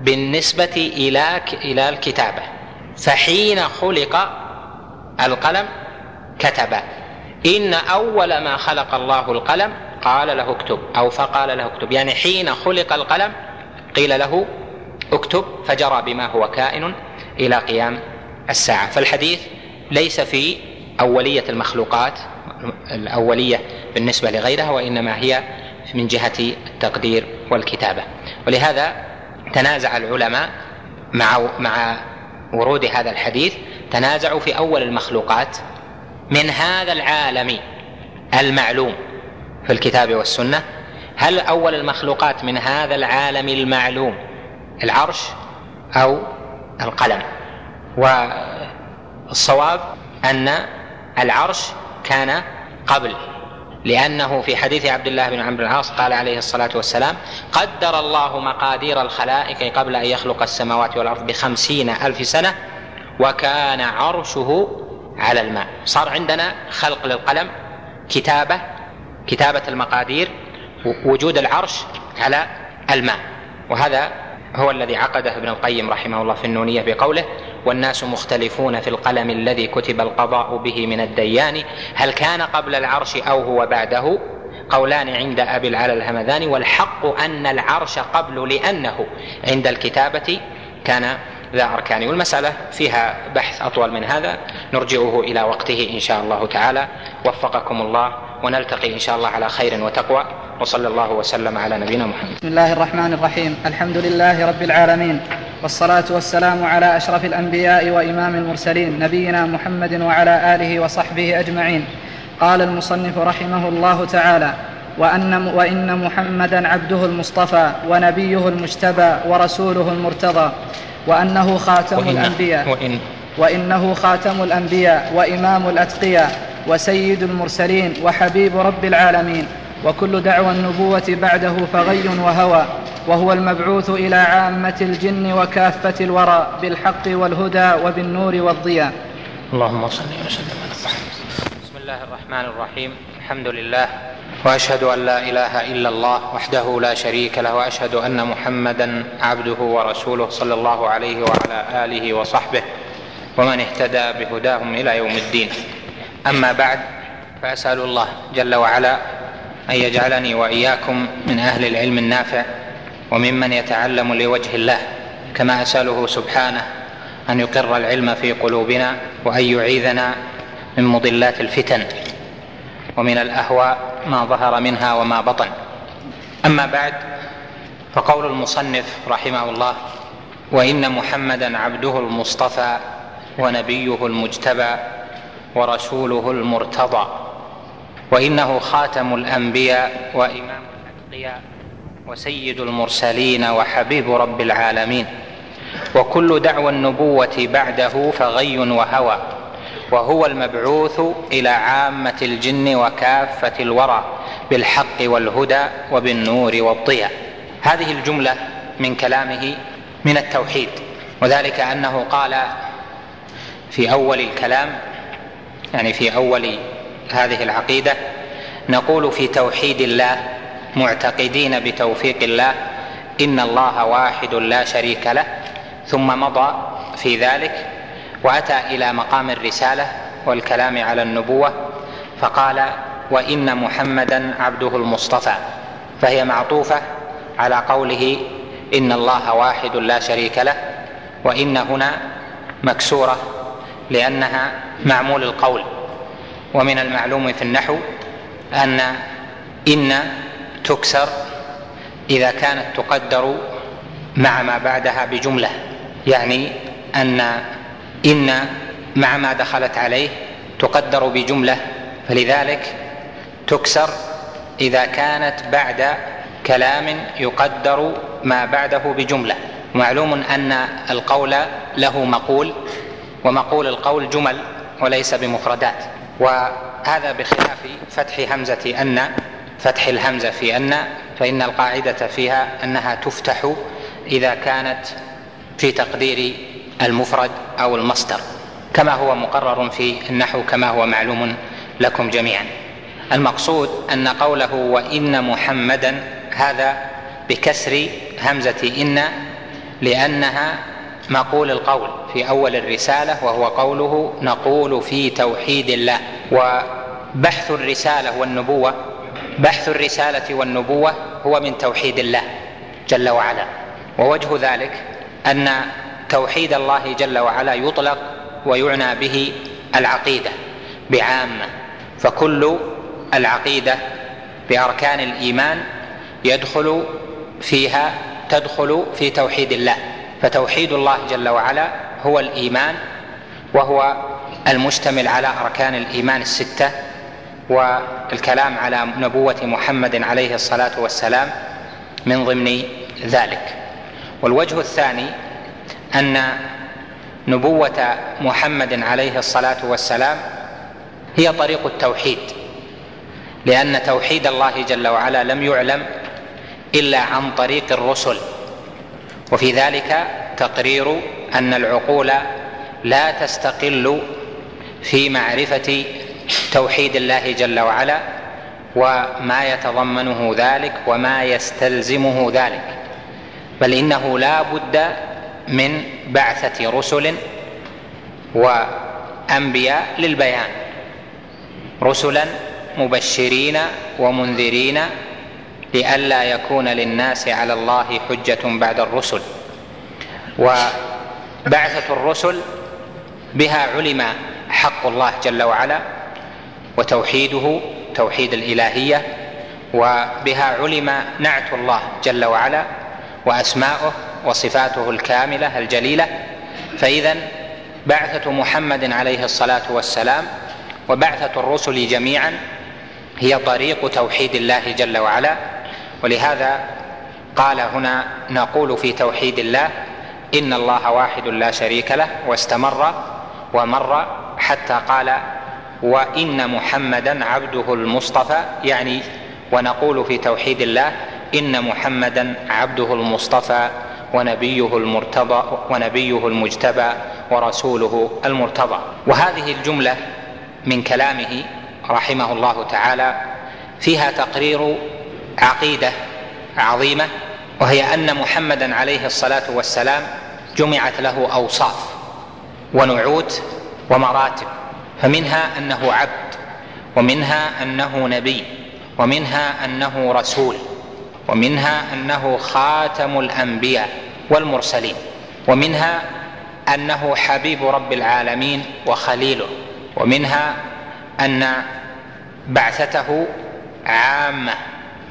بالنسبة إلى إلى الكتابة فحين خلق القلم كتب. إن أول ما خلق الله القلم قال له اكتب أو فقال له اكتب. يعني حين خلق القلم قيل له اكتب فجرى بما هو كائن إلى قيام الساعة. فالحديث ليس في أولية المخلوقات الأولية بالنسبة لغيرها وإنما هي من جهة التقدير والكتابة. ولهذا تنازع العلماء مع مع ورود هذا الحديث تنازعوا في أول المخلوقات من هذا العالم المعلوم. في الكتاب والسنة هل أول المخلوقات من هذا العالم المعلوم العرش أو القلم؟ والصواب أن العرش كان قبل لأنه في حديث عبد الله بن عمرو العاص قال عليه الصلاة والسلام قدر الله مقادير الخلائق قبل أن يخلق السماوات والأرض بخمسين ألف سنة وكان عرشه على الماء. صار عندنا خلق للقلم كتابة كتابة المقادير وجود العرش على الماء. وهذا هو الذي عقده ابن القيم رحمه الله في النونية بقوله والناس مختلفون في القلم الذي كتب القضاء به من الديان هل كان قبل العرش أو هو بعده؟ قولان عند أبي العلا الهمذاني والحق أن العرش قبل لأنه. عند الكتابة كان ذا أركان. والمسألة فيها بحث أطول من هذا نرجعه إلى وقته إن شاء الله تعالى. وفقكم الله ونلتقي إن شاء الله على خير وتقوى. وصلى الله وسلم على نبينا محمد. بسم الله الرحمن الرحيم. الحمد لله رب العالمين. والصلاة والسلام على أشرف الأنبياء وإمام المرسلين نبينا محمد وعلى آله وصحبه أجمعين. قال المصنف رحمه الله تعالى وأن, وإن محمدا عبده المصطفى ونبيه المجتبى ورسوله المرتضى. وأنه خاتم وإن الأنبياء. وإن وإنه خاتم الأنبياء وإمام الأتقياء. وسيد المرسلين وحبيب رب العالمين وكل دعوى النبوة بعده فغي وهوى وهو المبعوث إلى عامة الجن وكافة الورى بالحق والهدى وبالنور والضياء. اللهم صل وسلم على بسم الله الرحمن الرحيم. الحمد لله وأشهد أن لا إله إلا الله وحده لا شريك له وأشهد أن محمدا عبده ورسوله صلى الله عليه وعلى آله وصحبه ومن اهتدى بهداهم إلى يوم الدين. أما بعد فأسأل الله جل وعلا أن يجعلني وإياكم من أهل العلم النافع وممن يتعلم لوجه الله كما أسأله سبحانه أن يقر العلم في قلوبنا وأن يعيذنا من مضلات الفتن ومن الأهواء ما ظهر منها وما بطن. أما بعد فقول المصنف رحمه الله وإن محمدا عبده المصطفى ونبيه المجتبى ورسوله المرتضى وإنه خاتم الأنبياء وإمام الأتقياء وسيد المرسلين وحبيب رب العالمين. وكل دعوى النبوة بعده فغي وهوى وهو المبعوث إلى عامة الجن وكافة الورى بالحق والهدى وبالنور والضياء. هذه الجملة من كلامه من التوحيد وذلك أنه قال في أول الكلام يعني في أول هذه العقيدة نقول في توحيد الله معتقدين بتوفيق الله إن الله واحد لا شريك له ثم مضى في ذلك وأتى إلى مقام الرسالة والكلام على النبوة فقال وإن محمدا عبده المصطفى. فهي معطوفة على قوله إن الله واحد لا شريك له وإن هنا مكسورة لأنها معمول القول. ومن المعلوم في النحو أن إن تكسر إذا كانت تقدر مع ما بعدها بجملة. يعني أن إن مع ما دخلت عليه تقدر بجملة. فلذلك تكسر إذا كانت بعد كلام يقدر ما بعده بجملة. معلوم أن القول له مقول ومقول القول جمل. وليس بمفردات. وهذا بخلاف فتح همزة أن فتح الهمزه في أن فإن القاعدة فيها أنها تفتح إذا كانت في تقدير المفرد أو المصدر. كما هو مقرر في النحو كما هو معلوم لكم جميعا. المقصود أن قوله وإن محمدا هذا بكسر همزة إن لأنها مقول القول في أول الرسالة وهو قوله نقول في توحيد الله. وبحث الرسالة والنبوة بحث الرسالة والنبوة هو من توحيد الله جل وعلا. ووجه ذلك أن توحيد الله جل وعلا يطلق ويعنى به العقيدة بعامة. فكل العقيدة بأركان الإيمان يدخل فيها تدخل في توحيد الله. فتوحيد الله جل وعلا هو الإيمان وهو المشتمل على أركان الإيمان الستة والكلام على نبوة محمد عليه الصلاة والسلام من ضمن ذلك. والوجه الثاني أن نبوة محمد عليه الصلاة والسلام هي طريق التوحيد لأن توحيد الله جل وعلا لم يعلم إلا عن طريق الرسل. وفي ذلك تقرير أن العقول لا تستقل في معرفة توحيد الله جل وعلا وما يتضمنه ذلك وما يستلزمه ذلك. بل إنه لا بد من بعثة رسل وأنبياء للبيان. رسلا مبشرين ومنذرين لئلا يكون للناس على الله حجة بعد الرسل. وبعثة الرسل بها علم حق الله جل وعلا وتوحيده توحيد الإلهية وبها علم نعت الله جل وعلا وأسماؤه وصفاته الكاملة الجليلة. فإذا بعثة محمد عليه الصلاة والسلام وبعثة الرسل جميعا هي طريق توحيد الله جل وعلا. ولهذا قال هنا نقول في توحيد الله إن الله واحد لا شريك له واستمر ومر حتى قال وإن محمدا عبده المصطفى يعني ونقول في توحيد الله إن محمدا عبده المصطفى ونبيه المرتضى ونبيه المجتبى ورسوله المرتضى. وهذه الجملة من كلامه رحمه الله تعالى فيها تقرير عقيدة عظيمة وهي أن محمدا عليه الصلاة والسلام جمعت له أوصاف ونعوت ومراتب فمنها أنه عبد ومنها أنه نبي ومنها أنه رسول ومنها أنه خاتم الأنبياء والمرسلين ومنها أنه حبيب رب العالمين وخليله ومنها أن بعثته عامة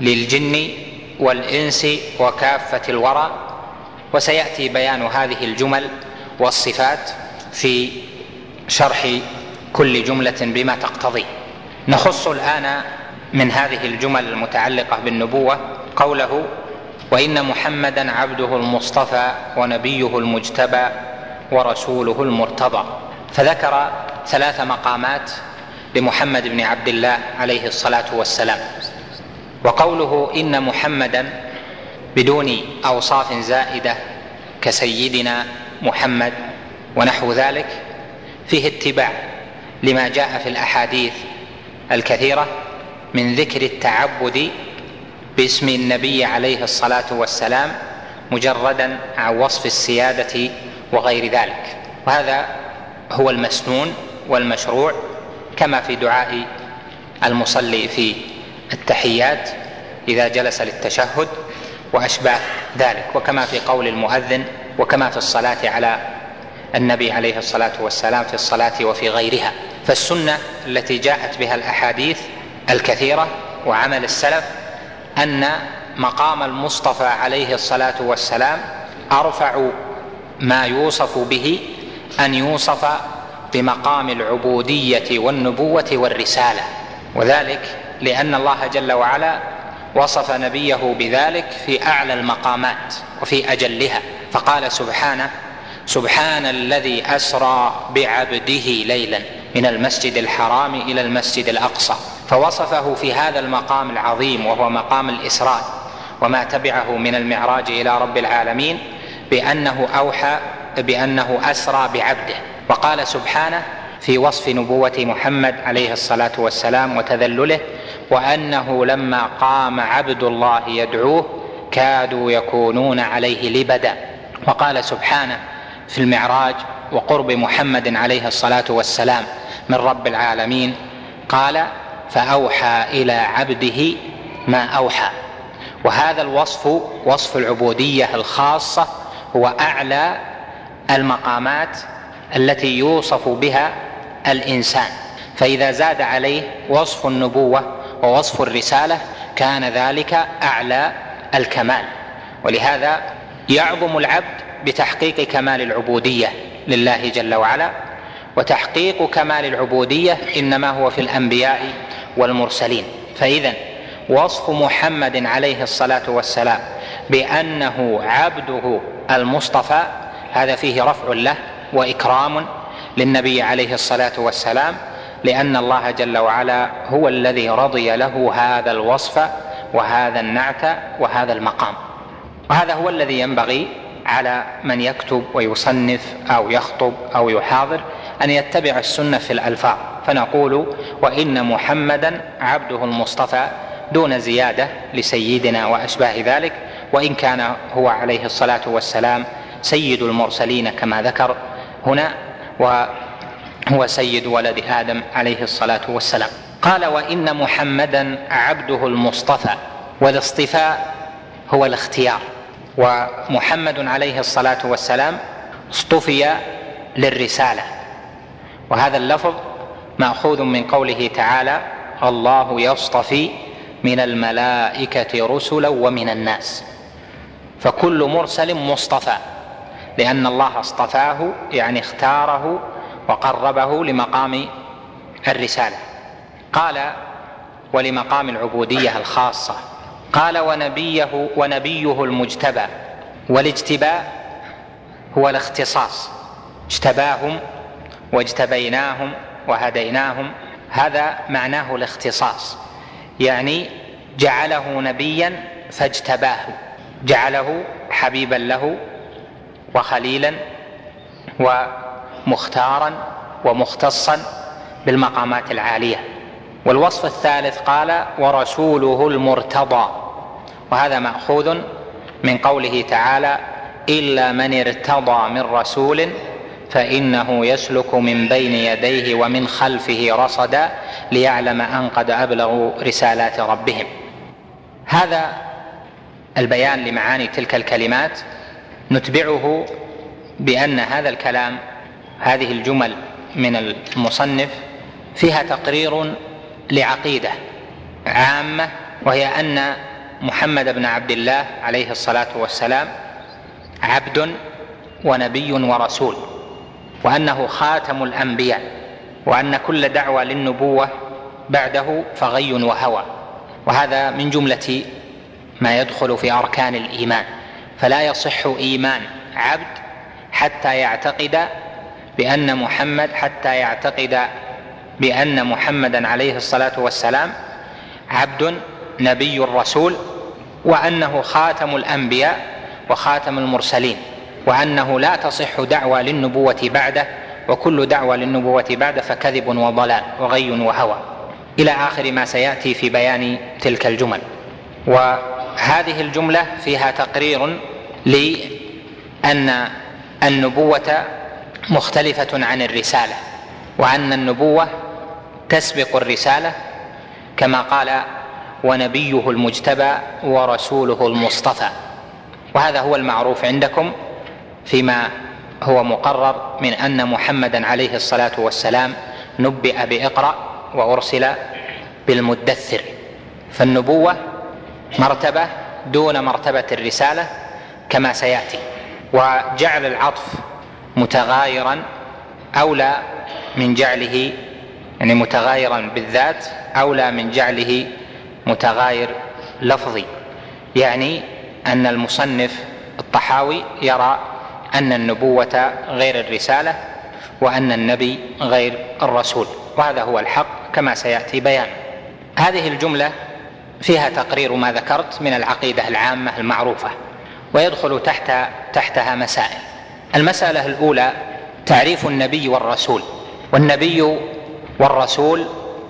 للجن والإنس وكافة الورى وسيأتي بيان هذه الجمل والصفات في شرح كل جملة بما تقتضي. نخص الآن من هذه الجمل المتعلقة بالنبوة قوله وإن محمدا عبده المصطفى ونبيه المجتبى ورسوله المرتضى فذكر ثلاث مقامات لمحمد بن عبد الله عليه الصلاة والسلام. وقوله إن محمدا بدون أوصاف زائدة كسيدنا محمد ونحو ذلك فيه اتباع لما جاء في الأحاديث الكثيرة من ذكر التعبد باسم النبي عليه الصلاة والسلام مجردا عن وصف السيادة وغير ذلك. وهذا هو المسنون والمشروع كما في دعاء المصلي في التحيات إذا جلس للتشهد واشباه ذلك وكما في قول المؤذن وكما في الصلاة على النبي عليه الصلاة والسلام في الصلاة وفي غيرها. فالسنة التي جاءت بها الأحاديث الكثيرة وعمل السلف أن مقام المصطفى عليه الصلاة والسلام أرفع ما يوصف به أن يوصف بمقام العبودية والنبوة والرسالة. وذلك لأن الله جل وعلا وصف نبيه بذلك في أعلى المقامات وفي أجلها فقال سبحانه سبحان الذي أسرى بعبده ليلا من المسجد الحرام إلى المسجد الأقصى فوصفه في هذا المقام العظيم وهو مقام الإسراء وما تبعه من المعراج إلى رب العالمين بأنه أوحى بأنه أسرى بعبده. وقال سبحانه في وصف نبوة محمد عليه الصلاة والسلام وتذلله وأنه لما قام عبد الله يدعوه كادوا يكونون عليه لبدا. وقال سبحانه في المعراج وقرب محمد عليه الصلاة والسلام من رب العالمين قال فأوحى إلى عبده ما أوحى وهذا الوصف وصف العبودية الخاصة هو اعلى المقامات التي يوصف بها الإنسان. فإذا زاد عليه وصف النبوة ووصف الرسالة كان ذلك أعلى الكمال. ولهذا يعظم العبد بتحقيق كمال العبودية لله جل وعلا وتحقيق كمال العبودية إنما هو في الأنبياء والمرسلين. فإذا وصف محمد عليه الصلاة والسلام بأنه عبده المصطفى هذا فيه رفع له وإكرام للنبي عليه الصلاة والسلام لأن الله جل وعلا هو الذي رضي له هذا الوصف وهذا النعت وهذا المقام. وهذا هو الذي ينبغي على من يكتب ويصنف أو يخطب أو يحاضر أن يتبع السنة في الألفاظ. فنقول وإن محمدا عبده المصطفى دون زيادة لسيدنا وأشباه ذلك وإن كان هو عليه الصلاة والسلام سيد المرسلين كما ذكر هنا. وهو سيد ولد آدم عليه الصلاة والسلام. قال وإن محمدا عبده المصطفى والاصطفاء هو الاختيار. ومحمد عليه الصلاة والسلام اصطفي للرسالة. وهذا اللفظ مأخوذ من قوله تعالى الله يصطفي من الملائكة رسلا ومن الناس. فكل مرسل مصطفى لأن الله اصطفاه يعني اختاره وقربه لمقام الرسالة. قال ولمقام العبودية الخاصة. قال ونبيه ونبيه المجتبى. والاجتباء هو الاختصاص. اجتباهم واجتبيناهم وهديناهم. هذا معناه الاختصاص. يعني جعله نبيا فاجتباه. جعله حبيبا له وخليلا ومختارا ومختصا بالمقامات العالية. والوصف الثالث قال ورسوله المرتضى وهذا مأخوذ من قوله تعالى إلا من ارتضى من رسول فإنه يسلك من بين يديه ومن خلفه رصدا ليعلم أن قد أبلغوا رسالات ربهم. هذا البيان لمعاني تلك الكلمات. نتبعه بأن هذا الكلام هذه الجمل من المصنف فيها تقرير لعقيدة عامة وهي أن محمد بن عبد الله عليه الصلاة والسلام عبد ونبي ورسول وأنه خاتم الأنبياء وأن كل دعوة للنبوة بعده فغي وهوى وهذا من جملة ما يدخل في أركان الإيمان. فلا يصح إيمان عبد حتى يعتقد بأن محمد حتى يعتقد بأن محمدا عليه الصلاة والسلام عبد نبي رسول وأنه خاتم الأنبياء وخاتم المرسلين وأنه لا تصح دعوى للنبوة بعده وكل دعوى للنبوة بعده فكذب وضلال وغي وهوى. إلى آخر ما سيأتي في بيان تلك الجمل. وهذه الجملة فيها تقرير لأن النبوة مختلفة عن الرسالة وأن النبوة تسبق الرسالة كما قال ونبيه المجتبى ورسوله المصطفى. وهذا هو المعروف عندكم فيما هو مقرر من أن محمدا عليه الصلاة والسلام نبئ بإقرأ وأرسل بالمدثر. فالنبوة مرتبة دون مرتبة الرسالة كما سيأتي. وجعل العطف متغايرا أولى من جعله يعني متغايرا بالذات أولى من جعله متغاير لفظي. يعني أن المصنف الطحاوي يرى أن النبوة غير الرسالة وأن النبي غير الرسول وهذا هو الحق كما سيأتي بيان. هذه الجملة فيها تقرير ما ذكرت من العقيدة العامة المعروفة ويدخل تحت تحتها مسائل. المسألة الأولى تعريف النبي والرسول. والنبي والرسول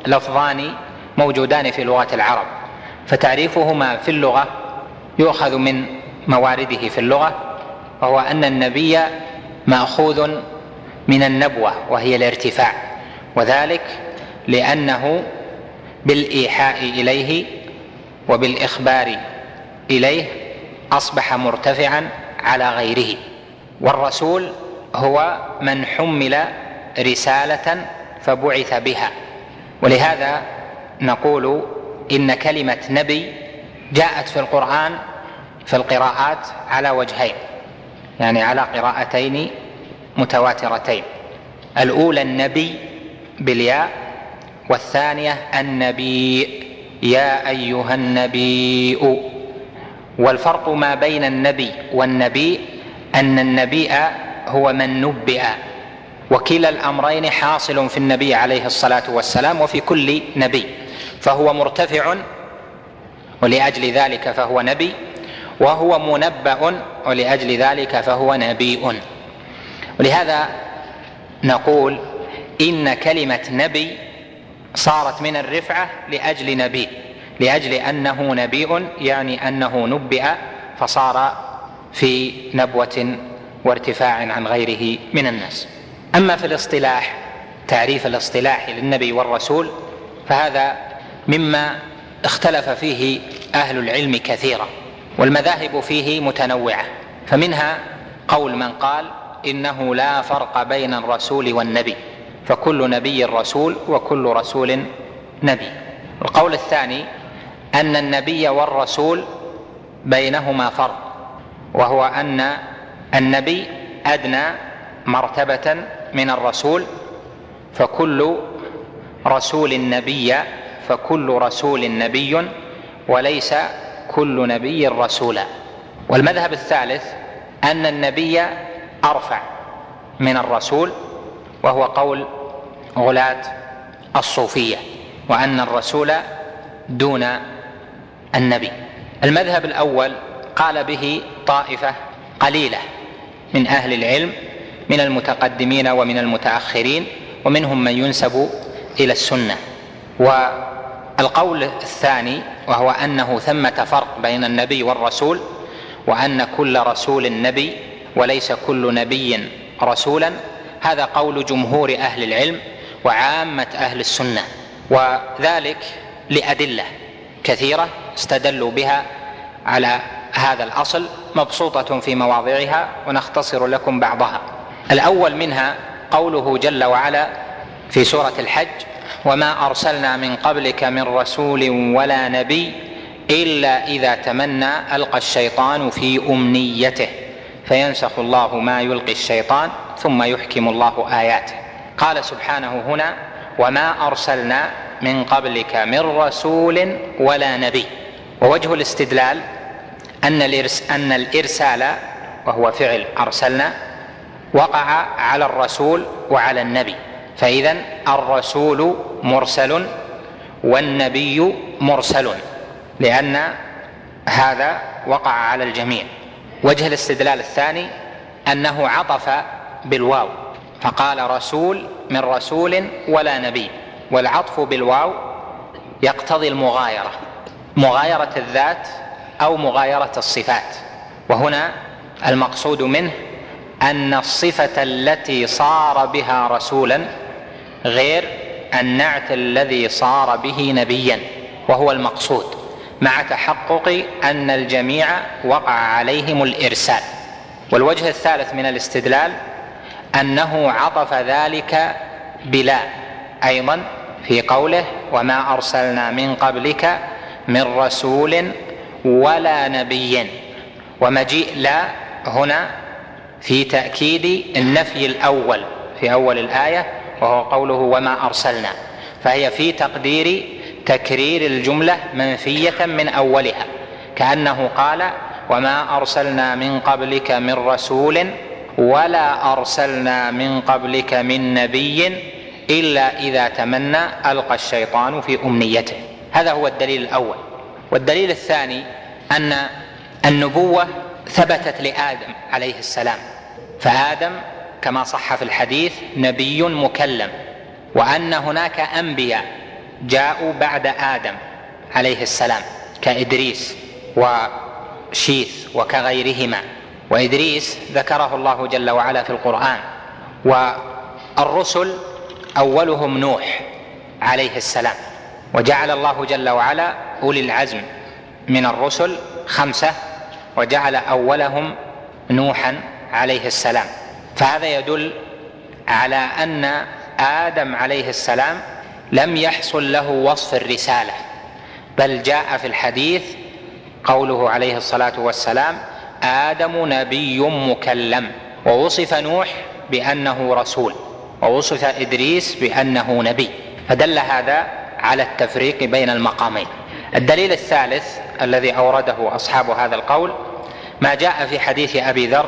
لفظان موجودان في لغة العرب فتعريفهما في اللغة يؤخذ من موارده في اللغة وهو أن النبي مأخوذ من النبوة وهي الارتفاع وذلك لأنه بالإيحاء إليه وبالإخبار إليه أصبح مرتفعا على غيره. والرسول هو من حمل رسالة فبعث بها. ولهذا نقول إن كلمة نبي جاءت في القرآن في القراءات على وجهين يعني على قراءتين متواترتين. الأولى النبي بالياء والثانية النبي. يا أيها النبي والفرق ما بين النبي والنبي أن النبي هو من نبئ. وكلا الأمرين حاصل في النبي عليه الصلاة والسلام وفي كل نبي. فهو مرتفع ولأجل ذلك فهو نبي. وهو منبأ ولأجل ذلك فهو نبي. ولهذا نقول إن كلمة نبي صارت من الرفعة لأجل نبي. لأجل أنه نبي يعني أنه نبئ فصار في نبوة وارتفاع عن غيره من الناس. أما في الاصطلاح تعريف الاصطلاح للنبي والرسول فهذا مما اختلف فيه أهل العلم كثيرا والمذاهب فيه متنوعة. فمنها قول من قال إنه لا فرق بين الرسول والنبي فكل نبي رسول وكل رسول نبي. القول الثاني أن النبي والرسول بينهما فرق. وهو أن النبي أدنى مرتبة من الرسول فكل رسول نبي فكل رسول نبي وليس كل نبي رسولا. والمذهب الثالث أن النبي أرفع من الرسول وهو قول غلاة الصوفية وأن الرسول دون النبي. المذهب الأول قال به طائفة قليلة من أهل العلم من المتقدمين ومن المتأخرين ومنهم من ينسب إلى السنة. والقول الثاني وهو أنه ثمة فرق بين النبي والرسول وأن كل رسول نبي وليس كل نبي رسولا. هذا قول جمهور أهل العلم وعامة أهل السنة. وذلك لأدلة كثيرة استدلوا بها على هذا الأصل مبسوطة في مواضعها ونختصر لكم بعضها. الأول منها قوله جل وعلا في سورة الحج وما أرسلنا من قبلك من رسول ولا نبي إلا إذا تمنى ألقى الشيطان في أمنيته فينسخ الله ما يلقي الشيطان ثم يحكم الله آياته. قال سبحانه هنا وما أرسلنا من قبلك من رسول ولا نبي. ووجه الاستدلال أن أن الإرسال وهو فعل أرسلنا وقع على الرسول وعلى النبي. فإذا الرسول مرسل والنبي مرسل لأن هذا وقع على الجميع. وجه الاستدلال الثاني أنه عطف بالواو فقال رسول من رسول ولا نبي. والعطف بالواو يقتضي المغايرة مغايرة الذات أو مغايرة الصفات. وهنا المقصود منه أن الصفة التي صار بها رسولا غير النعت الذي صار به نبيا وهو المقصود مع تحقق أن الجميع وقع عليهم الإرسال. والوجه الثالث من الاستدلال أنه عطف ذلك بلا أيضا في قوله وما أرسلنا من قبلك من رسول ولا نبي ومجيء لا هنا في تأكيد النفي الأول في أول الآية وهو قوله وما أرسلنا. فهي في تقدير تكرير الجملة منفية من أولها. كأنه قال وما أرسلنا من قبلك من رسول ولا أرسلنا من قبلك من نبي إلا إذا تمنى ألقى الشيطان في أمنيته. هذا هو الدليل الأول. والدليل الثاني أن النبوة ثبتت لآدم عليه السلام. فآدم كما صح في الحديث نبي مكلم وأن هناك أنبياء جاءوا بعد آدم عليه السلام كإدريس وشيث وكغيرهما. وإدريس ذكره الله جل وعلا في القرآن والرسل أولهم نوح عليه السلام. وجعل الله جل وعلا أولي العزم من الرسل خمسة وجعل أولهم نوحا عليه السلام. فهذا يدل على أن آدم عليه السلام لم يحصل له وصف الرسالة بل جاء في الحديث قوله عليه الصلاة والسلام آدم نبي مكلم ووصف نوح بأنه رسول ووصف إدريس بأنه نبي. فدل هذا على التفريق بين المقامين. الدليل الثالث الذي أورده أصحاب هذا القول ما جاء في حديث أبي ذر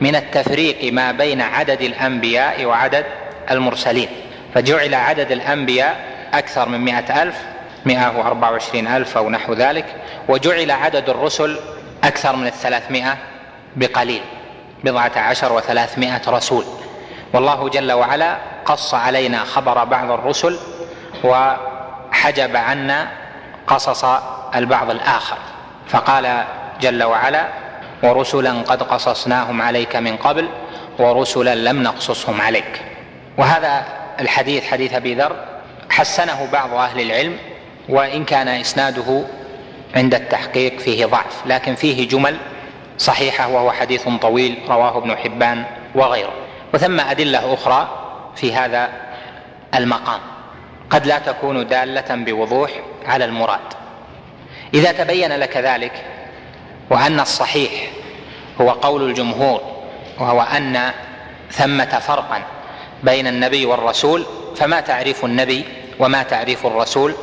من التفريق ما بين عدد الأنبياء وعدد المرسلين فجعل عدد الأنبياء أكثر من مائه ألف مائه وأربعة وعشرين ألف أو نحو ذلك وجعل عدد الرسل أكثر من الثلاثمائة بقليل بضعة عشر وثلاثمائة رسول. والله جل وعلا قص علينا خبر بعض الرسل وحجب عنا قصص البعض الآخر. فقال جل وعلا ورسلا قد قصصناهم عليك من قبل ورسلا لم نقصصهم عليك. وهذا الحديث حديث أبي ذر حسنه بعض أهل العلم وإن كان إسناده عند التحقيق فيه ضعف لكن فيه جمل صحيحة وهو حديث طويل رواه ابن حبان وغيره. وثم أدلة أخرى في هذا المقام. قد لا تكون دالة بوضوح على المراد. إذا تبين لك ذلك وأن الصحيح هو قول الجمهور وهو أن ثمة فرقا بين النبي والرسول فما تعريف النبي وما تعريف الرسول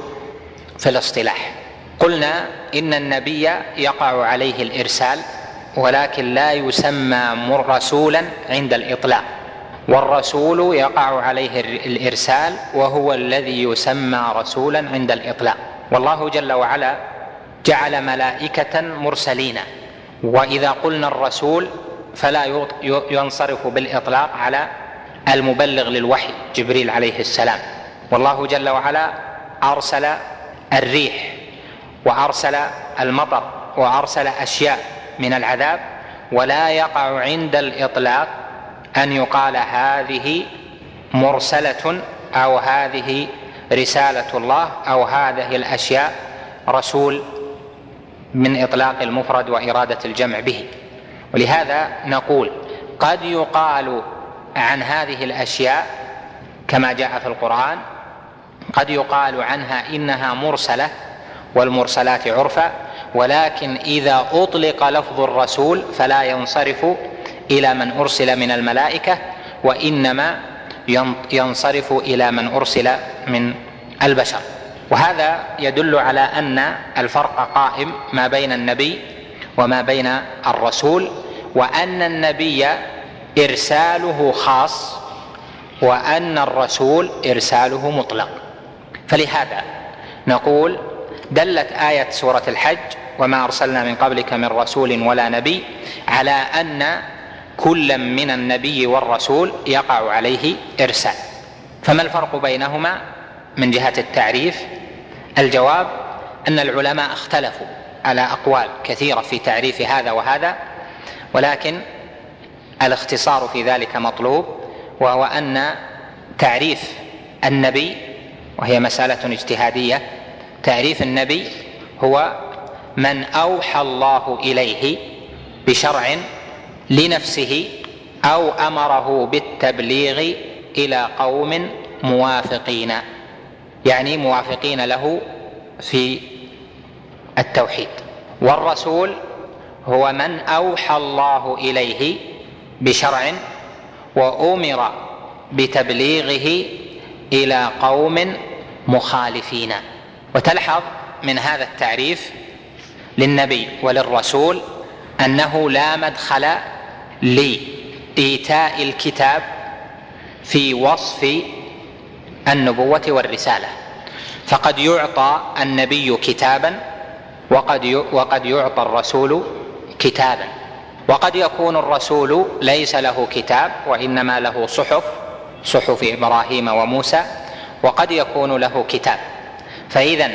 في الاصطلاح. قلنا إن النبي يقع عليه الإرسال ولكن لا يسمى رسولا عند الإطلاق. والرسول يقع عليه الإرسال وهو الذي يسمى رسولا عند الإطلاق. والله جل وعلا جعل ملائكة مرسلين. وإذا قلنا الرسول فلا ينصرف بالإطلاق على المبلغ للوحي جبريل عليه السلام. والله جل وعلا أرسل الريح وأرسل المطر وأرسل أشياء من العذاب ولا يقع عند الإطلاق أن يقال هذه مرسلة أو هذه رسالة الله أو هذه الأشياء رسول من إطلاق المفرد وإرادة الجمع به. ولهذا نقول قد يقال عن هذه الأشياء كما جاء في القرآن قد يقال عنها إنها مرسلة والمرسلات عرفا ولكن إذا أطلق لفظ الرسول فلا ينصرف إلى من أرسل من الملائكة وإنما ينصرف إلى من أرسل من البشر. وهذا يدل على أن الفرق قائم ما بين النبي وما بين الرسول وأن النبي إرساله خاص وأن الرسول إرساله مطلق. فلهذا نقول دلت آية سورة الحج وما أرسلنا من قبلك من رسول ولا نبي على أن كلا من النبي والرسول يقع عليه إرسال. فما الفرق بينهما من جهة التعريف؟ الجواب أن العلماء اختلفوا على أقوال كثيرة في تعريف هذا وهذا ولكن الاختصار في ذلك مطلوب وهو أن تعريف النبي وهي مسألة اجتهادية تعريف النبي هو من أوحى الله إليه بشرع لنفسه أو أمره بالتبليغ إلى قوم موافقين يعني موافقين له في التوحيد. والرسول هو من أوحى الله إليه بشرع وأمر بتبليغه إلى قوم مخالفين. وتلحظ من هذا التعريف للنبي وللرسول أنه لا مدخل لإيتاء الكتاب في وصف النبوة والرسالة. فقد يعطى النبي كتابا وقد وقد يعطى الرسول كتابا. وقد يكون الرسول ليس له كتاب وإنما له صحف صحف إبراهيم وموسى وقد يكون له كتاب. فاذا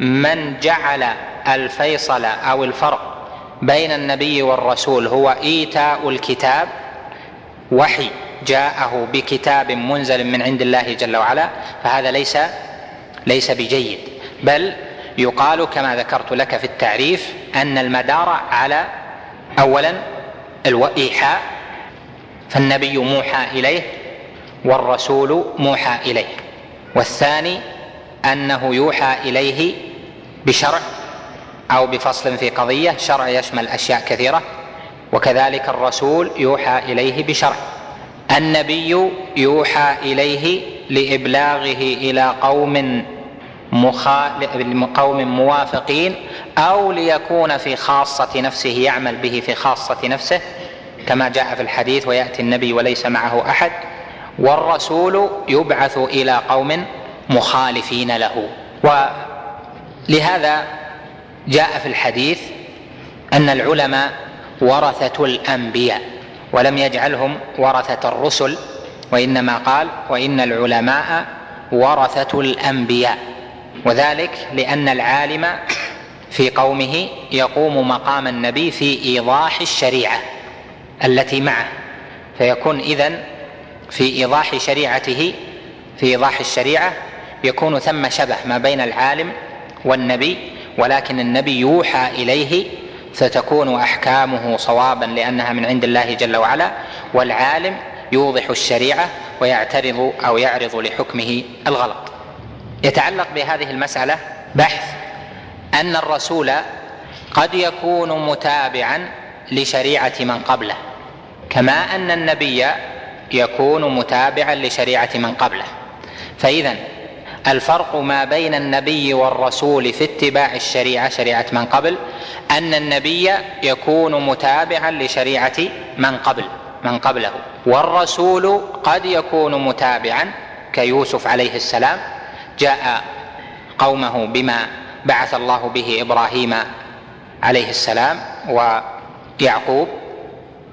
من جعل الفيصل أو الفرق بين النبي والرسول هو إيتاء الكتاب وحي جاءه بكتاب منزل من عند الله جل وعلا فهذا ليس ليس بجيد بل يقال كما ذكرت لك في التعريف أن المدار على اولا الايحاء فالنبي موحى إليه والرسول موحى إليه والثاني أنه يوحى إليه بشرع. أو بفصل في قضية شرع يشمل أشياء كثيرة وكذلك الرسول يوحى إليه بشرع. النبي يوحى إليه لإبلاغه إلى قوم قوم موافقين أو ليكون في خاصة نفسه يعمل به في خاصة نفسه كما جاء في الحديث ويأتي النبي وليس معه أحد. والرسول يبعث إلى قوم مخالفين له. ولهذا جاء في الحديث أن العلماء ورثة الأنبياء ولم يجعلهم ورثة الرسل وإنما قال وإن العلماء ورثة الأنبياء. وذلك لأن العالم في قومه يقوم مقام النبي في إيضاح الشريعة التي معه فيكون إذن في إيضاح شريعته في إيضاح الشريعة يكون ثم شبه ما بين العالم والنبي ولكن النبي يوحى إليه فتكون أحكامه صوابا لأنها من عند الله جل وعلا والعالم يوضح الشريعة ويعترض أو يعرض لحكمه الغلط. يتعلق بهذه المسألة بحث أن الرسول قد يكون متابعا لشريعة من قبله كما أن النبي يكون متابعا لشريعة من قبله. فاذا الفرق ما بين النبي والرسول في اتباع الشريعة شريعة من قبل أن النبي يكون متابعا لشريعة من قبل من قبله. والرسول قد يكون متابعا كيوسف عليه السلام. جاء قومه بما بعث الله به إبراهيم عليه السلام ويعقوب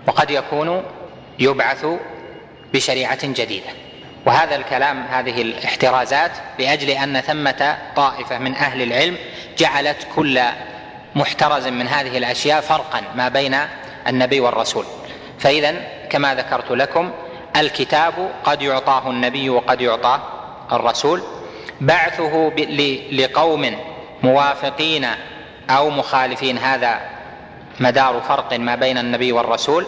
وقد يكون يبعث بشريعة جديدة. وهذا الكلام هذه الاحترازات لأجل أن ثمة طائفة من أهل العلم جعلت كل محترز من هذه الأشياء فرقا ما بين النبي والرسول. فاذا كما ذكرت لكم الكتاب قد يعطاه النبي وقد يعطاه الرسول. بعثه لقوم موافقين أو مخالفين هذا مدار فرق ما بين النبي والرسول.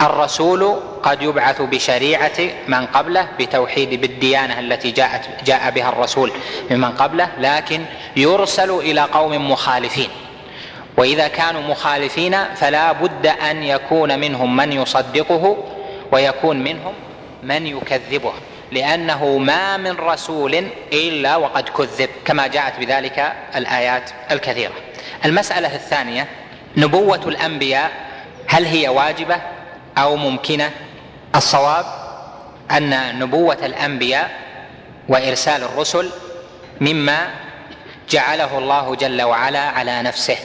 الرسول قد يبعث بشريعة من قبله بتوحيد بالديانة التي جاءت جاء بها الرسول ممن قبله لكن يرسل إلى قوم مخالفين. وإذا كانوا مخالفين فلا بد أن يكون منهم من يصدقه ويكون منهم من يكذبه لأنه ما من رسول إلا وقد كذب كما جاءت بذلك الآيات الكثيرة. المسألة الثانية نبوة الأنبياء هل هي واجبة؟ أو ممكنة الصواب أن نبوة الأنبياء وإرسال الرسل مما جعله الله جل وعلا على نفسه.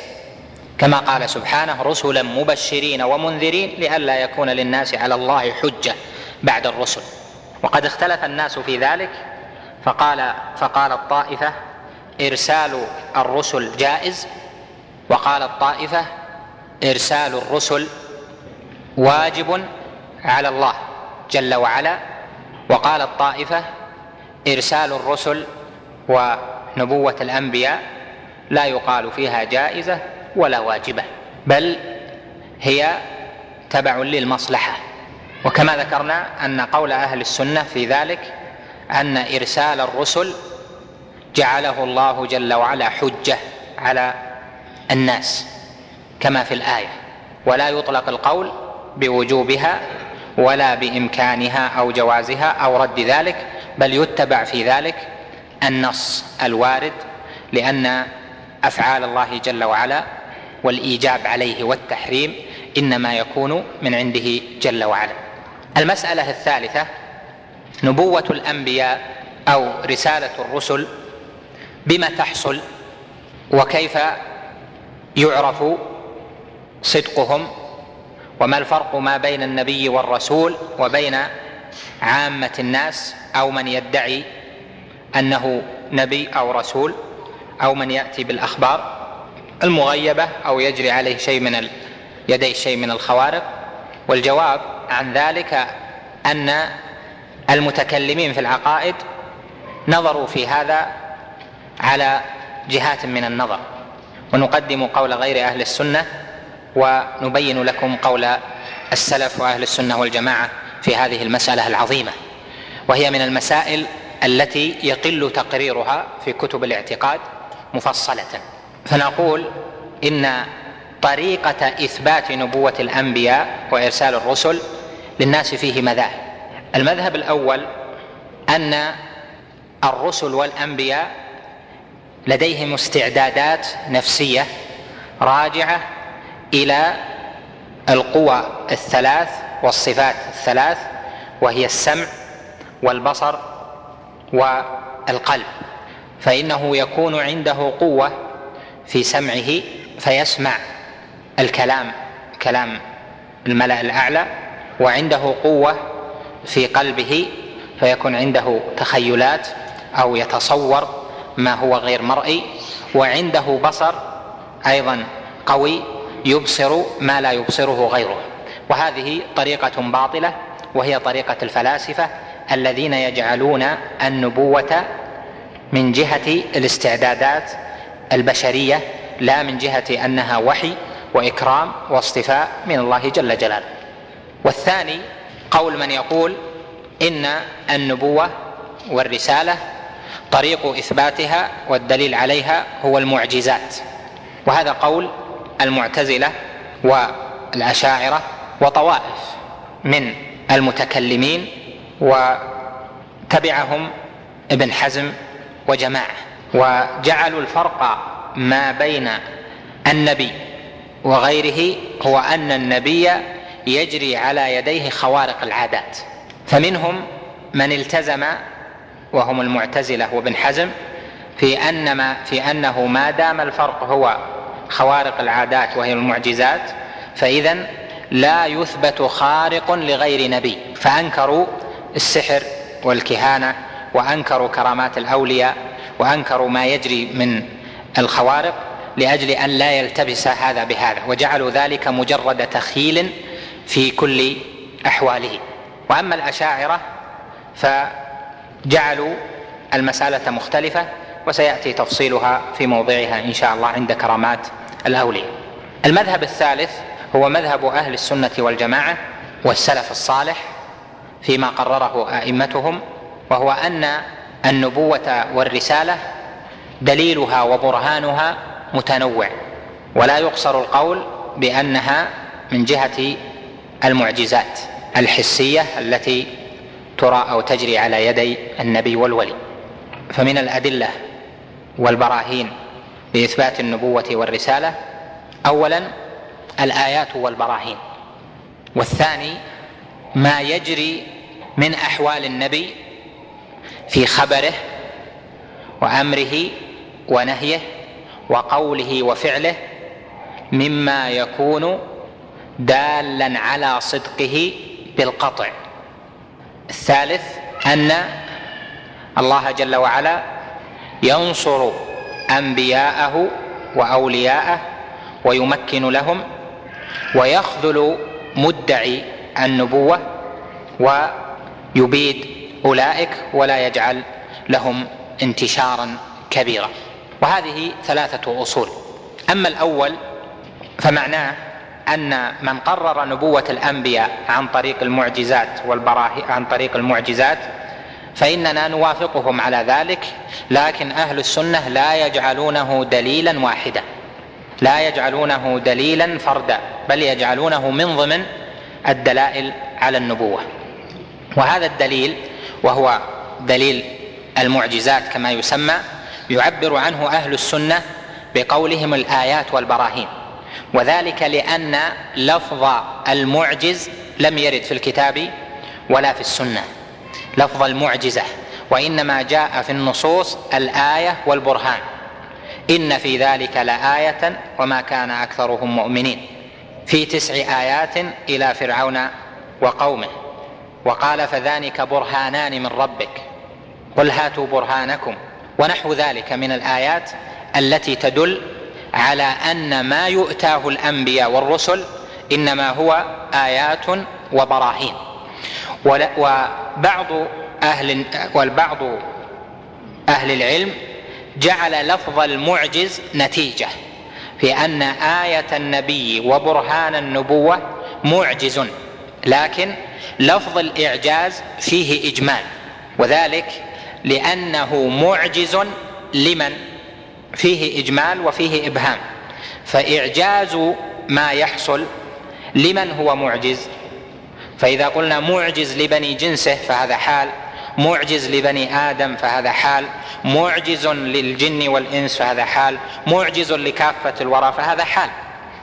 كما قال سبحانه رسلا مبشرين ومنذرين لئلا يكون للناس على الله حجة بعد الرسل. وقد اختلف الناس في ذلك فقال فقال الطائفة إرسال الرسل جائز وقال الطائفة إرسال الرسل واجب على الله جل وعلا. وقال الطائفة إرسال الرسل ونبوة الأنبياء لا يقال فيها جائزة ولا واجبة بل هي تبع للمصلحة. وكما ذكرنا أن قول أهل السنة في ذلك أن إرسال الرسل جعله الله جل وعلا حجة على الناس كما في الآية ولا يطلق القول بوجوبها ولا بإمكانها أو جوازها أو رد ذلك بل يتبع في ذلك النص الوارد لأن أفعال الله جل وعلا والإيجاب عليه والتحريم إنما يكون من عنده جل وعلا. المسألة الثالثة نبوة الأنبياء أو رسالة الرسل بما تحصل وكيف يعرف صدقهم وما الفرق ما بين النبي والرسول وبين عامة الناس أو من يدعي أنه نبي أو رسول أو من يأتي بالأخبار المغيبة أو يجري عليه شيء من يديه شيء من الخوارق؟ والجواب عن ذلك أن المتكلمين في العقائد نظروا في هذا على جهات من النظر. ونقدم قول غير أهل السنة ونبين لكم قول السلف وأهل السنة والجماعة في هذه المسألة العظيمة وهي من المسائل التي يقل تقريرها في كتب الاعتقاد مفصلة. فنقول إن طريقة إثبات نبوة الأنبياء وإرسال الرسل للناس فيه مذاهب. المذهب الأول أن الرسل والأنبياء لديهم استعدادات نفسية راجعة إلى القوى الثلاث والصفات الثلاث وهي السمع والبصر والقلب. فإنه يكون عنده قوة في سمعه فيسمع الكلام كلام الملأ الأعلى وعنده قوة في قلبه فيكون عنده تخيلات أو يتصور ما هو غير مرئي. وعنده بصر أيضا قوي يبصر ما لا يبصره غيره. وهذه طريقة باطلة وهي طريقة الفلاسفة الذين يجعلون النبوة من جهة الاستعدادات البشرية لا من جهة أنها وحي وإكرام واصطفاء من الله جل جلاله. والثاني قول من يقول إن النبوة والرسالة طريق إثباتها والدليل عليها هو المعجزات. وهذا قول المعتزلة والأشاعرة وطوائف من المتكلمين وتبعهم ابن حزم وجماعة. وجعلوا الفرق ما بين النبي وغيره هو أن النبي يجري على يديه خوارق العادات. فمنهم من التزم وهم المعتزلة وابن حزم في أن ما في أنه ما دام الفرق هو خوارق العادات وهي المعجزات فإذا لا يثبت خارق لغير نبي فأنكروا السحر والكهانة وأنكروا كرامات الأولياء وأنكروا ما يجري من الخوارق لأجل أن لا يلتبس هذا بهذا وجعلوا ذلك مجرد تخيل في كل أحواله. وأما الأشاعرة فجعلوا المسألة مختلفة وسيأتي تفصيلها في موضعها إن شاء الله عند كرامات الأولياء. المذهب الثالث هو مذهب أهل السنة والجماعة والسلف الصالح فيما قرره أئمتهم وهو أن النبوة والرسالة دليلها وبرهانها متنوع ولا يقصر القول بأنها من جهة المعجزات الحسية التي ترى أو تجري على يدي النبي والولي. فمن الأدلة والبراهين لاثبات النبوة والرسالة. اولا الآيات والبراهين. والثاني ما يجري من أحوال النبي في خبره وأمره ونهيه وقوله وفعله مما يكون دالا على صدقه بالقطع. الثالث أن الله جل وعلا ينصر أنبياءه وأولياءه ويمكن لهم ويخذل مدعي النبوة ويبيد أولئك ولا يجعل لهم انتشارا كبيرا. وهذه ثلاثة أصول. أما الأول فمعناه أن من قرر نبوة الأنبياء عن طريق المعجزات والبراهين عن طريق المعجزات فإننا نوافقهم على ذلك لكن أهل السنة لا يجعلونه دليلا واحدا. لا يجعلونه دليلا فردا بل يجعلونه من ضمن الدلائل على النبوة. وهذا الدليل وهو دليل المعجزات كما يسمى يعبر عنه أهل السنة بقولهم الآيات والبراهين. وذلك لأن لفظ المعجز لم يرد في الكتاب ولا في السنة. لفظ المعجزة وإنما جاء في النصوص الآية والبرهان. إن في ذلك لآية وما كان أكثرهم مؤمنين. في تسع آيات إلى فرعون وقومه. وقال فذلك برهانان من ربك. قل هاتوا برهانكم ونحو ذلك من الآيات التي تدل على أن ما يؤتاه الأنبياء والرسل إنما هو آيات وبراهين. وبعض أهل والبعض أهل العلم جعل لفظ المعجز نتيجة في أن آية النبي وبرهان النبوة معجز لكن لفظ الإعجاز فيه إجمال وذلك لأنه معجز لمن؟ فيه إجمال وفيه إبهام فإعجاز ما يحصل لمن هو معجز؟ فإذا قلنا معجز لبني جنسه فهذا حال معجز لبني آدم فهذا حال معجز للجن والإنس فهذا حال معجز لكافة الورى فهذا حال.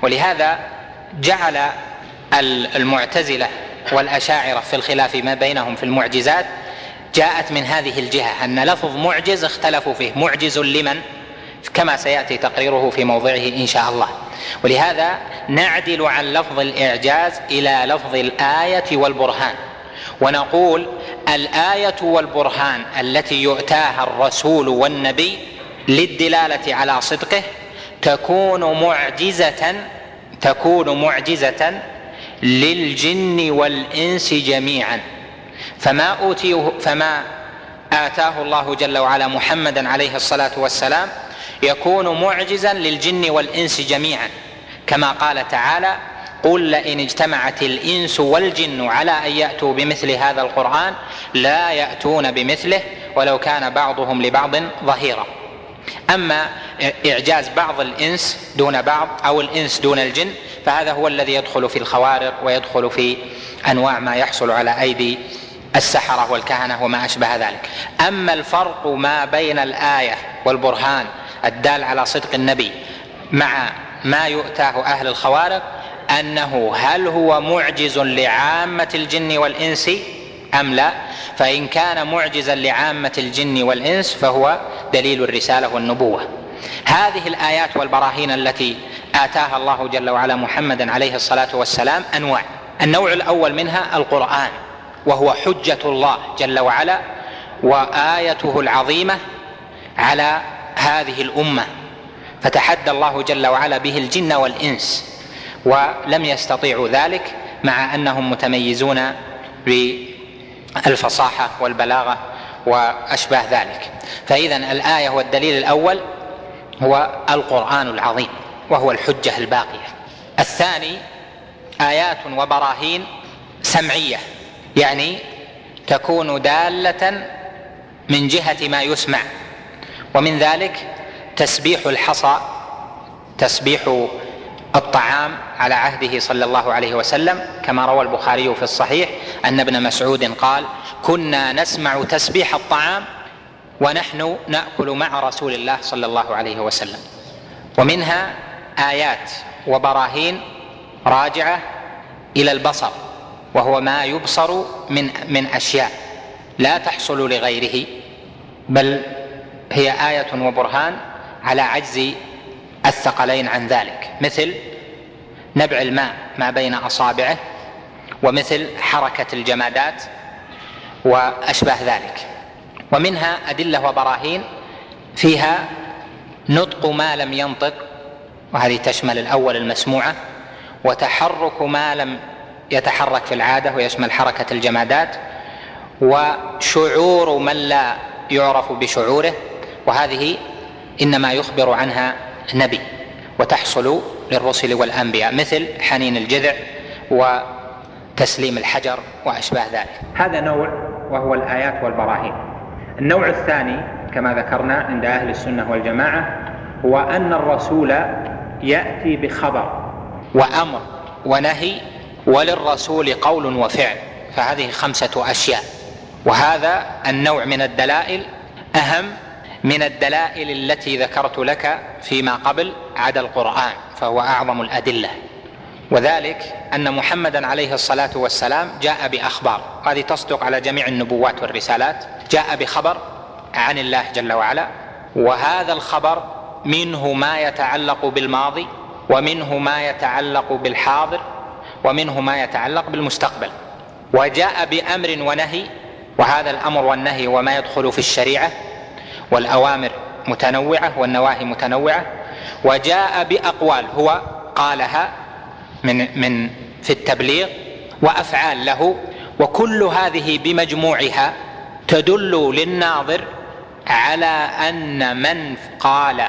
ولهذا جعل المعتزلة والأشاعرة في الخلاف ما بينهم في المعجزات جاءت من هذه الجهة أن لفظ معجز اختلفوا فيه معجز لمن؟ كما سيأتي تقريره في موضعه إن شاء الله. ولهذا نعدل عن لفظ الإعجاز إلى لفظ الآية والبرهان. ونقول الآية والبرهان التي يؤتاها الرسول والنبي للدلالة على صدقه تكون معجزة تكون معجزة للجن والإنس جميعا. فما أوتيه فما آتاه الله جل وعلا محمدا عليه الصلاة والسلام يكون معجزا للجن والإنس جميعا. كما قال تعالى قل لئن اجتمعت الإنس والجن على أن يأتوا بمثل هذا القرآن لا يأتون بمثله ولو كان بعضهم لبعض ظهيرا. أما إعجاز بعض الإنس دون بعض أو الإنس دون الجن فهذا هو الذي يدخل في الخوارق ويدخل في أنواع ما يحصل على أيدي السحرة والكهنة وما أشبه ذلك. أما الفرق ما بين الآية والبرهان الدال على صدق النبي مع ما يؤتاه أهل الخوارق أنه هل هو معجز لعامة الجن والإنس أم لا؟ فإن كان معجزا لعامة الجن والإنس فهو دليل الرسالة والنبوة. هذه الآيات والبراهين التي آتاها الله جل وعلا محمدا عليه الصلاة والسلام أنواع. النوع الأول منها القرآن وهو حجة الله جل وعلا وآيته العظيمة على هذه الأمة فتحدى الله جل وعلا به الجن والإنس ولم يستطيعوا ذلك مع أنهم متميزون بالفصاحة والبلاغة وأشباه ذلك. فاذا الآية والدليل الأول هو القرآن العظيم وهو الحجة الباقية. الثاني آيات وبراهين سمعية يعني تكون دالة من جهة ما يسمع. ومن ذلك تسبيح الحصى تسبيح الطعام على عهده صلى الله عليه وسلم. كما روى البخاري في الصحيح أن ابن مسعود قال كنا نسمع تسبيح الطعام ونحن نأكل مع رسول الله صلى الله عليه وسلم. ومنها آيات وبراهين راجعة إلى البصر وهو ما يبصر من من أشياء لا تحصل لغيره بل هي آية وبرهان على عجز الثقلين عن ذلك. مثل نبع الماء ما بين أصابعه ومثل حركة الجمادات وأشباه ذلك. ومنها أدلة وبراهين فيها نطق ما لم ينطق وهذه تشمل الأول المسموعة وتحرك ما لم يتحرك في العادة ويشمل حركة الجمادات وشعور من لا يعرف بشعوره وهذه إنما يخبر عنها نبي وتحصل للرسل والأنبياء مثل حنين الجذع وتسليم الحجر وأشباه ذلك. هذا نوع وهو الآيات والبراهين. النوع الثاني كما ذكرنا عند أهل السنة والجماعة هو أن الرسول يأتي بخبر وأمر ونهي وللرسول قول وفعل فهذه خمسة أشياء وهذا النوع من الدلائل أهم من الدلائل التي ذكرت لك فيما قبل عدا القرآن فهو أعظم الأدلة. وذلك أن محمدا عليه الصلاة والسلام جاء بأخبار. هذه تصدق على جميع النبوات والرسالات. جاء بخبر عن الله جل وعلا وهذا الخبر منه ما يتعلق بالماضي ومنه ما يتعلق بالحاضر ومنه ما يتعلق بالمستقبل. وجاء بأمر ونهي وهذا الأمر والنهي وما يدخل في الشريعة والأوامر متنوعة والنواهي متنوعة وجاء بأقوال هو قالها من من في التبليغ وأفعال له وكل هذه بمجموعها تدل للناظر على أن من قال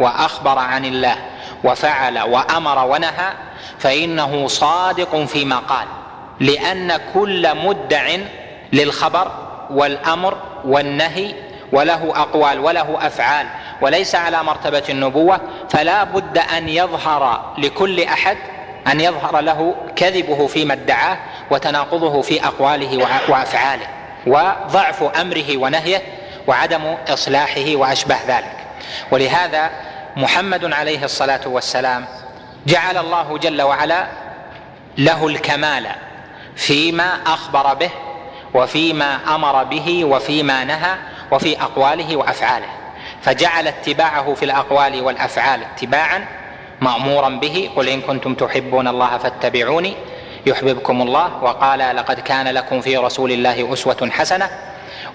وأخبر عن الله وفعل وأمر ونهى فإنه صادق فيما قال لأن كل مدع للخبر والأمر والنهي وله أقوال وله أفعال وليس على مرتبة النبوة فلا بد أن يظهر لكل أحد أن يظهر له كذبه فيما ادعاه وتناقضه في أقواله وأفعاله وضعف أمره ونهيه وعدم إصلاحه واشباه ذلك. ولهذا محمد عليه الصلاة والسلام جعل الله جل وعلا له الكمال فيما أخبر به وفيما أمر به وفيما نهى وفي أقواله وأفعاله فجعل اتباعه في الأقوال والأفعال اتباعا مامورا به قل إن كنتم تحبون الله فاتبعوني يحببكم الله وقال لقد كان لكم في رسول الله أسوة حسنة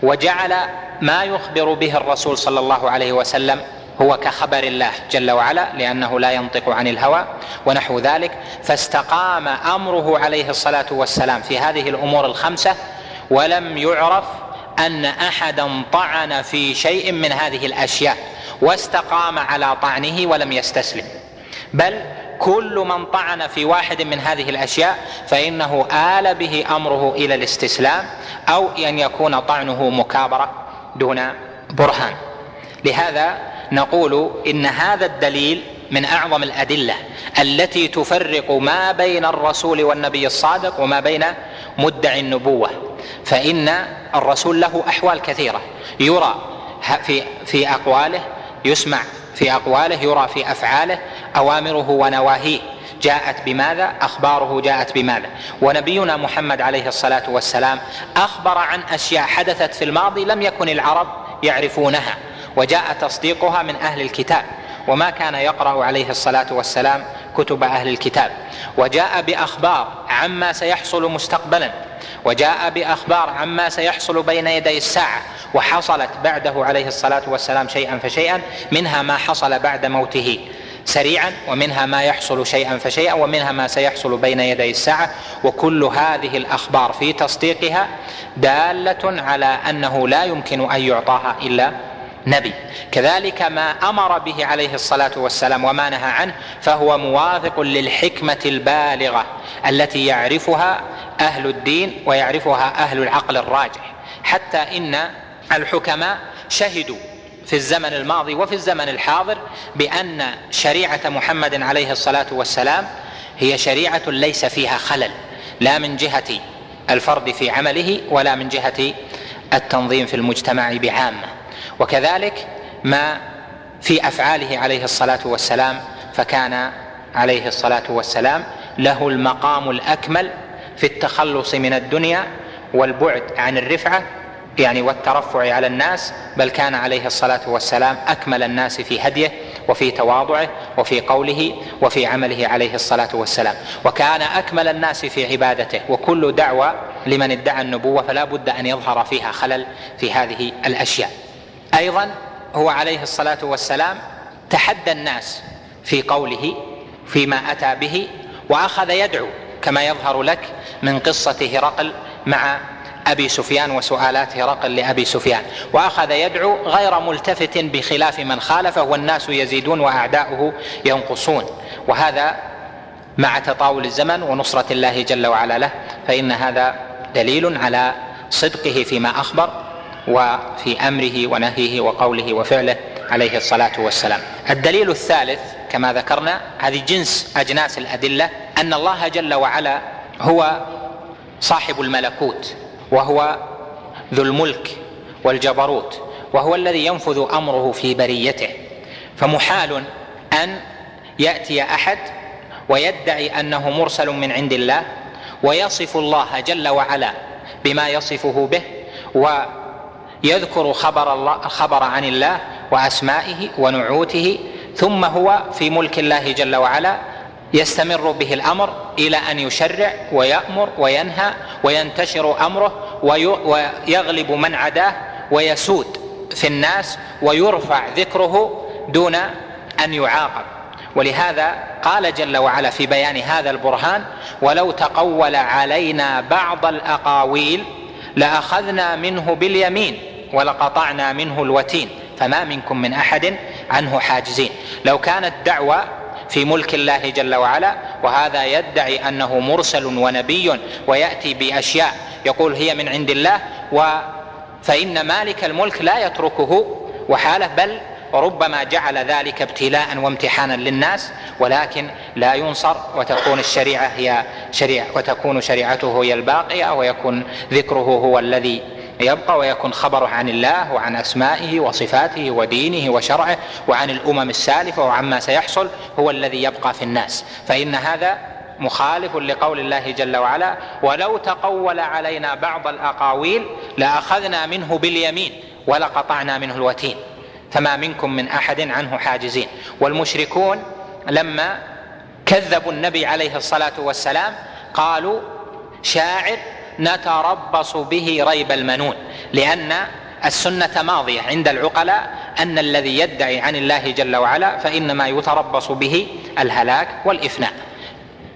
وجعل ما يخبر به الرسول صلى الله عليه وسلم هو كخبر الله جل وعلا لأنه لا ينطق عن الهوى ونحو ذلك فاستقام أمره عليه الصلاة والسلام في هذه الأمور الخمسة ولم يعرف أن أحدا طعن في شيء من هذه الأشياء واستقام على طعنه ولم يستسلم. بل كل من طعن في واحد من هذه الأشياء فإنه آل به أمره إلى الاستسلام أو أن يكون طعنه مكابرة دون برهان. لهذا نقول إن هذا الدليل من أعظم الأدلة التي تفرق ما بين الرسول والنبي الصادق وما بين مدعي النبوة. فإن الرسول له أحوال كثيرة. يرى في في أقواله يسمع في أقواله يرى في أفعاله أوامره ونواهيه. جاءت بماذا؟ أخباره جاءت بماذا؟ ونبينا محمد عليه الصلاة والسلام أخبر عن أشياء حدثت في الماضي لم يكن العرب يعرفونها وجاء تصديقها من أهل الكتاب وما كان يقرأ عليه الصلاة والسلام كتب أهل الكتاب. وجاء بأخبار عما سيحصل مستقبلا. وجاء بأخبار عما سيحصل بين يدي الساعة وحصلت بعده عليه الصلاة والسلام شيئا فشيئا منها ما حصل بعد موته سريعا ومنها ما يحصل شيئا فشيئا ومنها ما سيحصل بين يدي الساعة. وكل هذه الأخبار في تصديقها دالة على أنه لا يمكن أن يعطاها إلا نبي. كذلك ما أمر به عليه الصلاة والسلام وما نهى عنه فهو موافق للحكمة البالغة التي يعرفها أهل الدين ويعرفها أهل العقل الراجح. حتى إن الحكماء شهدوا في الزمن الماضي وفي الزمن الحاضر بأن شريعة محمد عليه الصلاة والسلام هي شريعة ليس فيها خلل لا من جهة الفرد في عمله ولا من جهة التنظيم في المجتمع بعامة. وكذلك ما في أفعاله عليه الصلاة والسلام فكان عليه الصلاة والسلام له المقام الأكمل في التخلص من الدنيا والبعد عن الرفعة يعني والترفع على الناس بل كان عليه الصلاة والسلام أكمل الناس في هديه وفي تواضعه وفي قوله وفي عمله عليه الصلاة والسلام. وكان أكمل الناس في عبادته وكل دعوة لمن ادعى النبوة فلا بد أن يظهر فيها خلل في هذه الأشياء. أيضا هو عليه الصلاة والسلام تحدى الناس في قوله فيما أتى به وأخذ يدعو كما يظهر لك من قصة هرقل مع أبي سفيان وسؤالات هرقل لأبي سفيان. وأخذ يدعو غير ملتفت بخلاف من خالفه والناس يزيدون وأعداؤه ينقصون. وهذا مع تطاول الزمن ونصرة الله جل وعلا له. فإن هذا دليل على صدقه فيما أخبر. وفي أمره ونهيه وقوله وفعله عليه الصلاة والسلام. الدليل الثالث كما ذكرنا هذه جنس أجناس الأدلة أن الله جل وعلا هو صاحب الملكوت وهو ذو الملك والجبروت وهو الذي ينفذ أمره في بريته فمحال أن يأتي أحد ويدعي أنه مرسل من عند الله ويصف الله جل وعلا بما يصفه به ويذكر خبر الله خبر عن الله وأسمائه ونعوته ثم هو في ملك الله جل وعلا يستمر به الأمر إلى أن يشرع ويأمر وينهى وينتشر أمره ويغلب من عداه ويسود في الناس ويرفع ذكره دون أن يعاقب. ولهذا قال جل وعلا في بيان هذا البرهان ولو تقول علينا بعض الأقاويل لأخذنا منه باليمين ولقطعنا منه الوتين فما منكم من أحد عنه حاجزين. لو كانت دعوة في ملك الله جل وعلا وهذا يدعي أنه مرسل ونبي ويأتي بأشياء يقول هي من عند الله و فإن مالك الملك لا يتركه وحاله بل وربما جعل ذلك ابتلاء وامتحانا للناس ولكن لا ينصر وتكون الشريعة هي شريعه وتكون شريعته هي الباقية ويكون ذكره هو الذي يبقى ويكون خبره عن الله وعن أسمائه وصفاته ودينه وشرعه وعن الأمم السالفة وعما سيحصل هو الذي يبقى في الناس. فإن هذا مخالف لقول الله جل وعلا ولو تقول علينا بعض الأقاويل لأخذنا منه باليمين ولقطعنا منه الوتين فما منكم من أحد عنه حاجزين. والمشركون لما كذبوا النبي عليه الصلاة والسلام قالوا شاعر نتربص به ريب المنون لأن السنة ماضية عند العقلاء أن الذي يدعي عن الله جل وعلا فإنما يتربص به الهلاك والإفناء.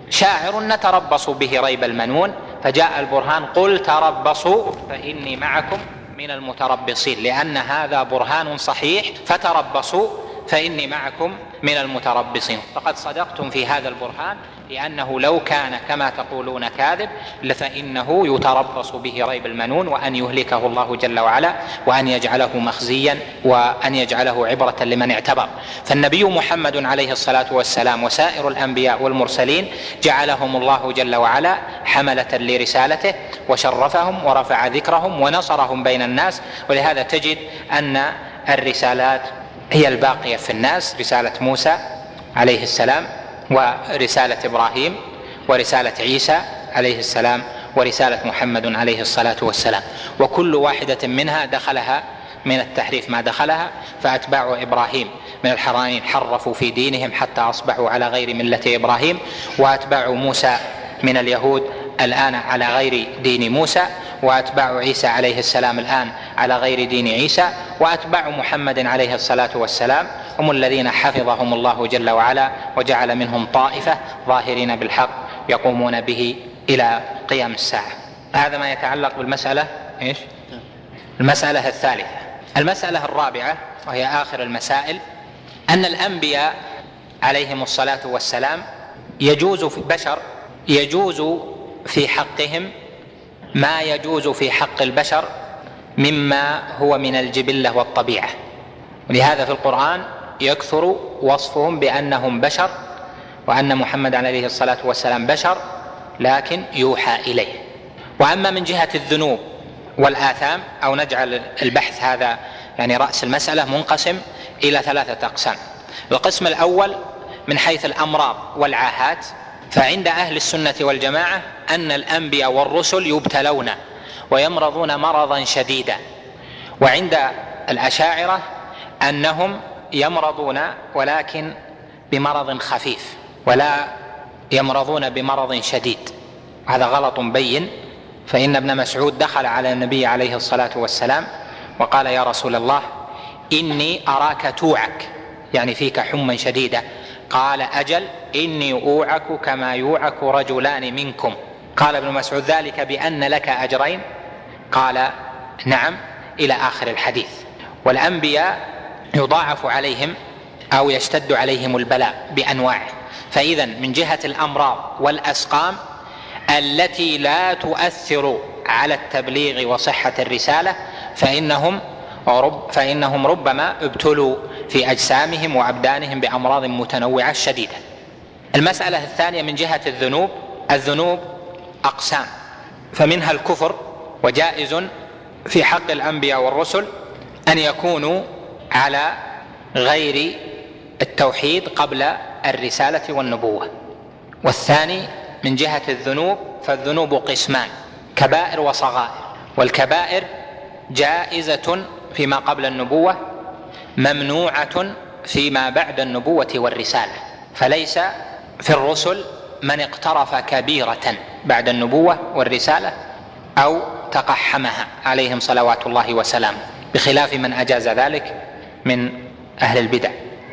شاعر نتربص به ريب المنون فجاء البرهان قل تربصوا فإني معكم من المتربصين لأن هذا برهان صحيح فتربصوا فإني معكم من المتربصين. فقد صدقتم في هذا البرهان لأنه لو كان كما تقولون كاذب فانه يتربص به ريب المنون وأن يهلكه الله جل وعلا وأن يجعله مخزيا وأن يجعله عبرة لمن اعتبر. فالنبي محمد عليه الصلاة والسلام وسائر الأنبياء والمرسلين جعلهم الله جل وعلا حملة لرسالته وشرفهم ورفع ذكرهم ونصرهم بين الناس. ولهذا تجد أن الرسالات هي الباقية في الناس رسالة موسى عليه السلام ورسالة إبراهيم ورسالة عيسى عليه السلام ورسالة محمد عليه الصلاة والسلام. وكل واحدة منها دخلها من التحريف ما دخلها فأتباع إبراهيم. من الحرانين حرفوا في دينهم حتى أصبحوا على غير ملة إبراهيم. وأتباع موسى من اليهود الآن على غير دين موسى. واتباع عيسى عليه السلام الآن على غير دين عيسى واتباع محمد عليه الصلاة والسلام هم الذين حفظهم الله جل وعلا وجعل منهم طائفة ظاهرين بالحق يقومون به إلى قيام الساعة. هذا ما يتعلق بالمسألة إيش؟ المسألة الثالثة. المسألة الرابعة وهي آخر المسائل أن الأنبياء عليهم الصلاة والسلام يجوز في بشر يجوز في حقهم ما يجوز في حق البشر مما هو من الجبلة والطبيعة. ولهذا في القرآن يكثر وصفهم بأنهم بشر وأن محمد عليه الصلاة والسلام بشر لكن يوحى إليه. وأما من جهة الذنوب والآثام أو نجعل البحث هذا يعني رأس المسألة منقسم إلى ثلاثة أقسام. القسم الأول من حيث الأمراض والعاهات فعند أهل السنة والجماعة أن الأنبياء والرسل يبتلون ويمرضون مرضا شديدا. وعند الأشاعرة أنهم يمرضون ولكن بمرض خفيف ولا يمرضون بمرض شديد. هذا غلط بين فإن ابن مسعود دخل على النبي عليه الصلاة والسلام وقال يا رسول الله إني أراك توعك يعني فيك حمى شديدة. قال أجل إني أوعك كما يوعك رجلان منكم. قال ابن مسعود ذلك بأن لك أجرين. قال نعم إلى آخر الحديث. والأنبياء يضاعف عليهم أو يشتد عليهم البلاء بأنواعه. فإذا من جهة الأمراض والأسقام التي لا تؤثر على التبليغ وصحة الرسالة فإنهم رب فإنهم ربما ابتلوا في أجسامهم وأبدانهم بأمراض متنوعة شديده. المسألة الثانية من جهة الذنوب، الذنوب أقسام. فمنها الكفر وجائز في حق الأنبياء والرسل أن يكونوا على غير التوحيد قبل الرسالة والنبوة. والثاني من جهة الذنوب فالذنوب قسمان كبائر وصغائر. والكبائر جائزة فيما قبل النبوة ممنوعة فيما بعد النبوة والرسالة فليس في الرسل من اقترف كبيرة بعد النبوة والرسالة أو تقحمها عليهم صلوات الله وسلامه بخلاف من أجاز ذلك من أهل البدع.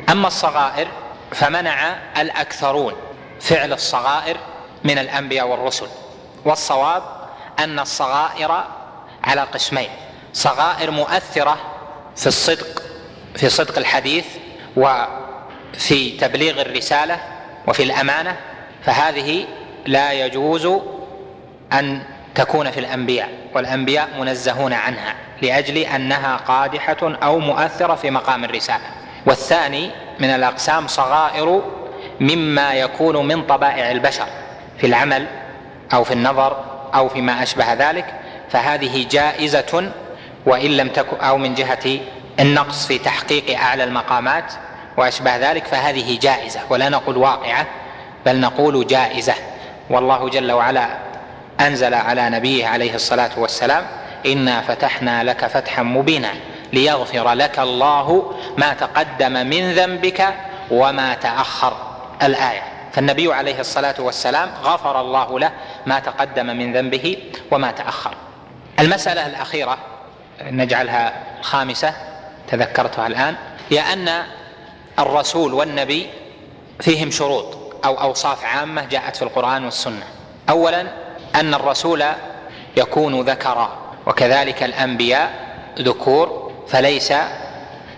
أما الصغائر فمنع الأكثرون فعل الصغائر من الأنبياء والرسل والصواب أن الصغائر على قسمين صغائر مؤثرة في الصدق في صدق الحديث وفي تبليغ الرسالة وفي الأمانة فهذه لا يجوز أن تكون في الأنبياء والأنبياء منزهون عنها لأجل أنها قادحة أو مؤثرة في مقام الرسالة. والثاني من الأقسام صغائر مما يكون من طبائع البشر في العمل أو في النظر أو فيما أشبه ذلك فهذه جائزة وإن لم تكن أو من جهة النقص في تحقيق أعلى المقامات وأشبه ذلك فهذه جائزة ولا نقول واقعة بل نقول جائزة. والله جل وعلا أنزل على نبيه عليه الصلاة والسلام إنا فتحنا لك فتحا مبينا ليغفر لك الله ما تقدم من ذنبك وما تأخر. الآية فالنبي عليه الصلاة والسلام غفر الله له ما تقدم من ذنبه وما تأخر. المسألة الأخيرة نجعلها خامسة. تذكرتها الآن هي أن الرسول والنبي فيهم شروط أو أوصاف عامة جاءت في القرآن والسنة. اولا أن الرسول يكون ذكرا وكذلك الأنبياء ذكور فليس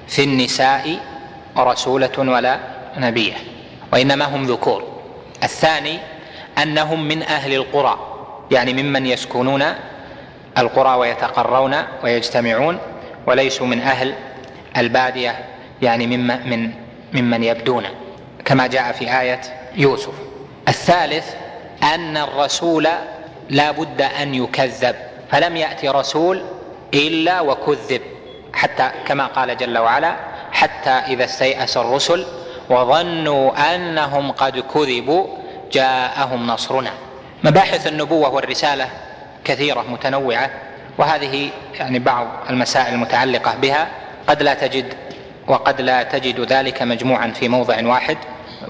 في النساء رسولة ولا نبية وإنما هم ذكور. الثاني أنهم من أهل القرى يعني ممن يسكنون القرى ويتقرون ويجتمعون وليسوا من أهل البادية يعني ممن من ممن يبدون كما جاء في آية يوسف. الثالث أن الرسول لا بد أن يكذب فلم يأتي رسول إلا وكذب حتى كما قال جل وعلا حتى إذا استيأس الرسل وظنوا أنهم قد كذبوا جاءهم نصرنا. مباحث النبوة والرسالة كثيرة متنوعة وهذه يعني بعض المسائل المتعلقة بها. قد لا تجد وقد لا تجد ذلك مجموعا في موضع واحد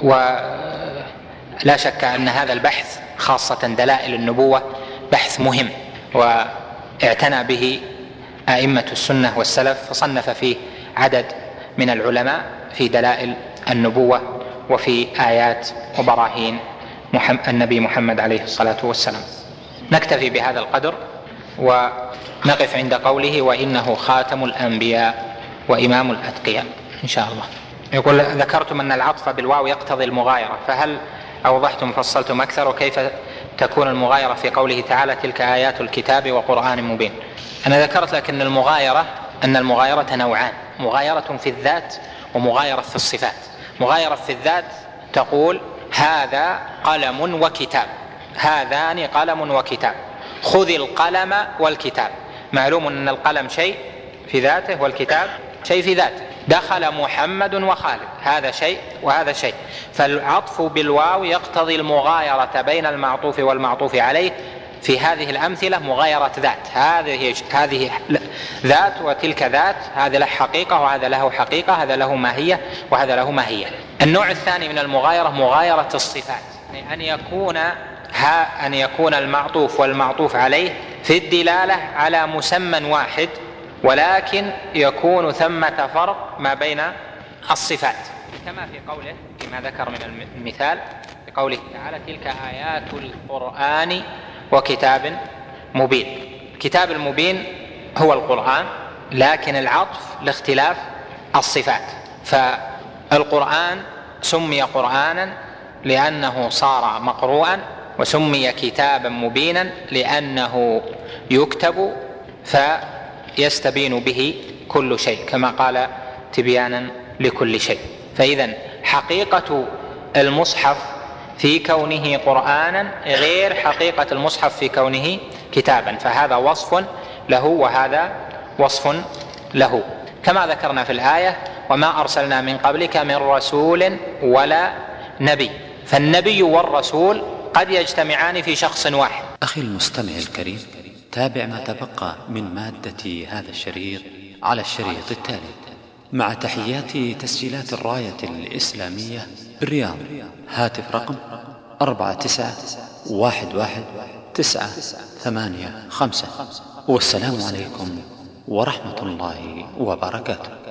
ولا شك أن هذا البحث خاصة دلائل النبوة بحث مهم واعتنى به أئمة السنة والسلف فصنف فيه عدد من العلماء في دلائل النبوة وفي آيات وبراهين النبي محمد عليه الصلاة والسلام. نكتفي بهذا القدر ونقف عند قوله وإنه خاتم الأنبياء. وإمام الأتقياء إن شاء الله. يقول ذكرتم أن العطف بالواو يقتضي المغايرة فهل أوضحتم فصلتم أكثر؟ وكيف تكون المغايرة في قوله تعالى تلك آيات الكتاب وقرآن مبين؟ أنا ذكرت لك ان المغايرة أن المغايرة نوعان مغايرة في الذات ومغايرة في الصفات. مغايرة في الذات تقول هذا قلم وكتاب هذان قلم وكتاب خذ القلم والكتاب. معلوم أن القلم شيء في ذاته والكتاب شيء في ذاته. دخل محمد وخالد. هذا شيء وهذا شيء. فالعطف بالواو يقتضي المغايرة بين المعطوف والمعطوف عليه في هذه الأمثلة مغايرة ذات. هذه هذه ذات وتلك ذات هذا له حقيقة وهذا له حقيقة هذا له ماهية وهذا له ماهية. النوع الثاني من المغايرة مغايرة الصفات. يعني أن يكون ها أن يكون المعطوف والمعطوف عليه في الدلالة على مسمى واحد ولكن يكون ثمة فرق ما بين الصفات. كما في قوله فيما ذكر من المثال في قوله تعالى تلك آيات القرآن وكتاب مبين. الكتاب المبين هو القرآن لكن العطف لاختلاف الصفات. فالقرآن سمي قرآنا لأنه صار مقروءا وسمي كتابا مبينا لأنه يكتب ف يستبين به كل شيء كما قال تبيانا لكل شيء. فاذا حقيقة المصحف في كونه قرآنا غير حقيقة المصحف في كونه كتابا فهذا وصف له وهذا وصف له. كما ذكرنا في الآية وما أرسلنا من قبلك من رسول ولا نبي. فالنبي والرسول قد يجتمعان في شخص واحد. أخي المستمع الكريم تابع ما تبقى من مادة هذا الشريط على الشريط التالي. مع تحيات تسجيلات الراية الإسلامية بالرياض. هاتف رقم أربعة تسعة واحد واحد تسعة ثمانية خمسة. والسلام عليكم ورحمة الله وبركاته.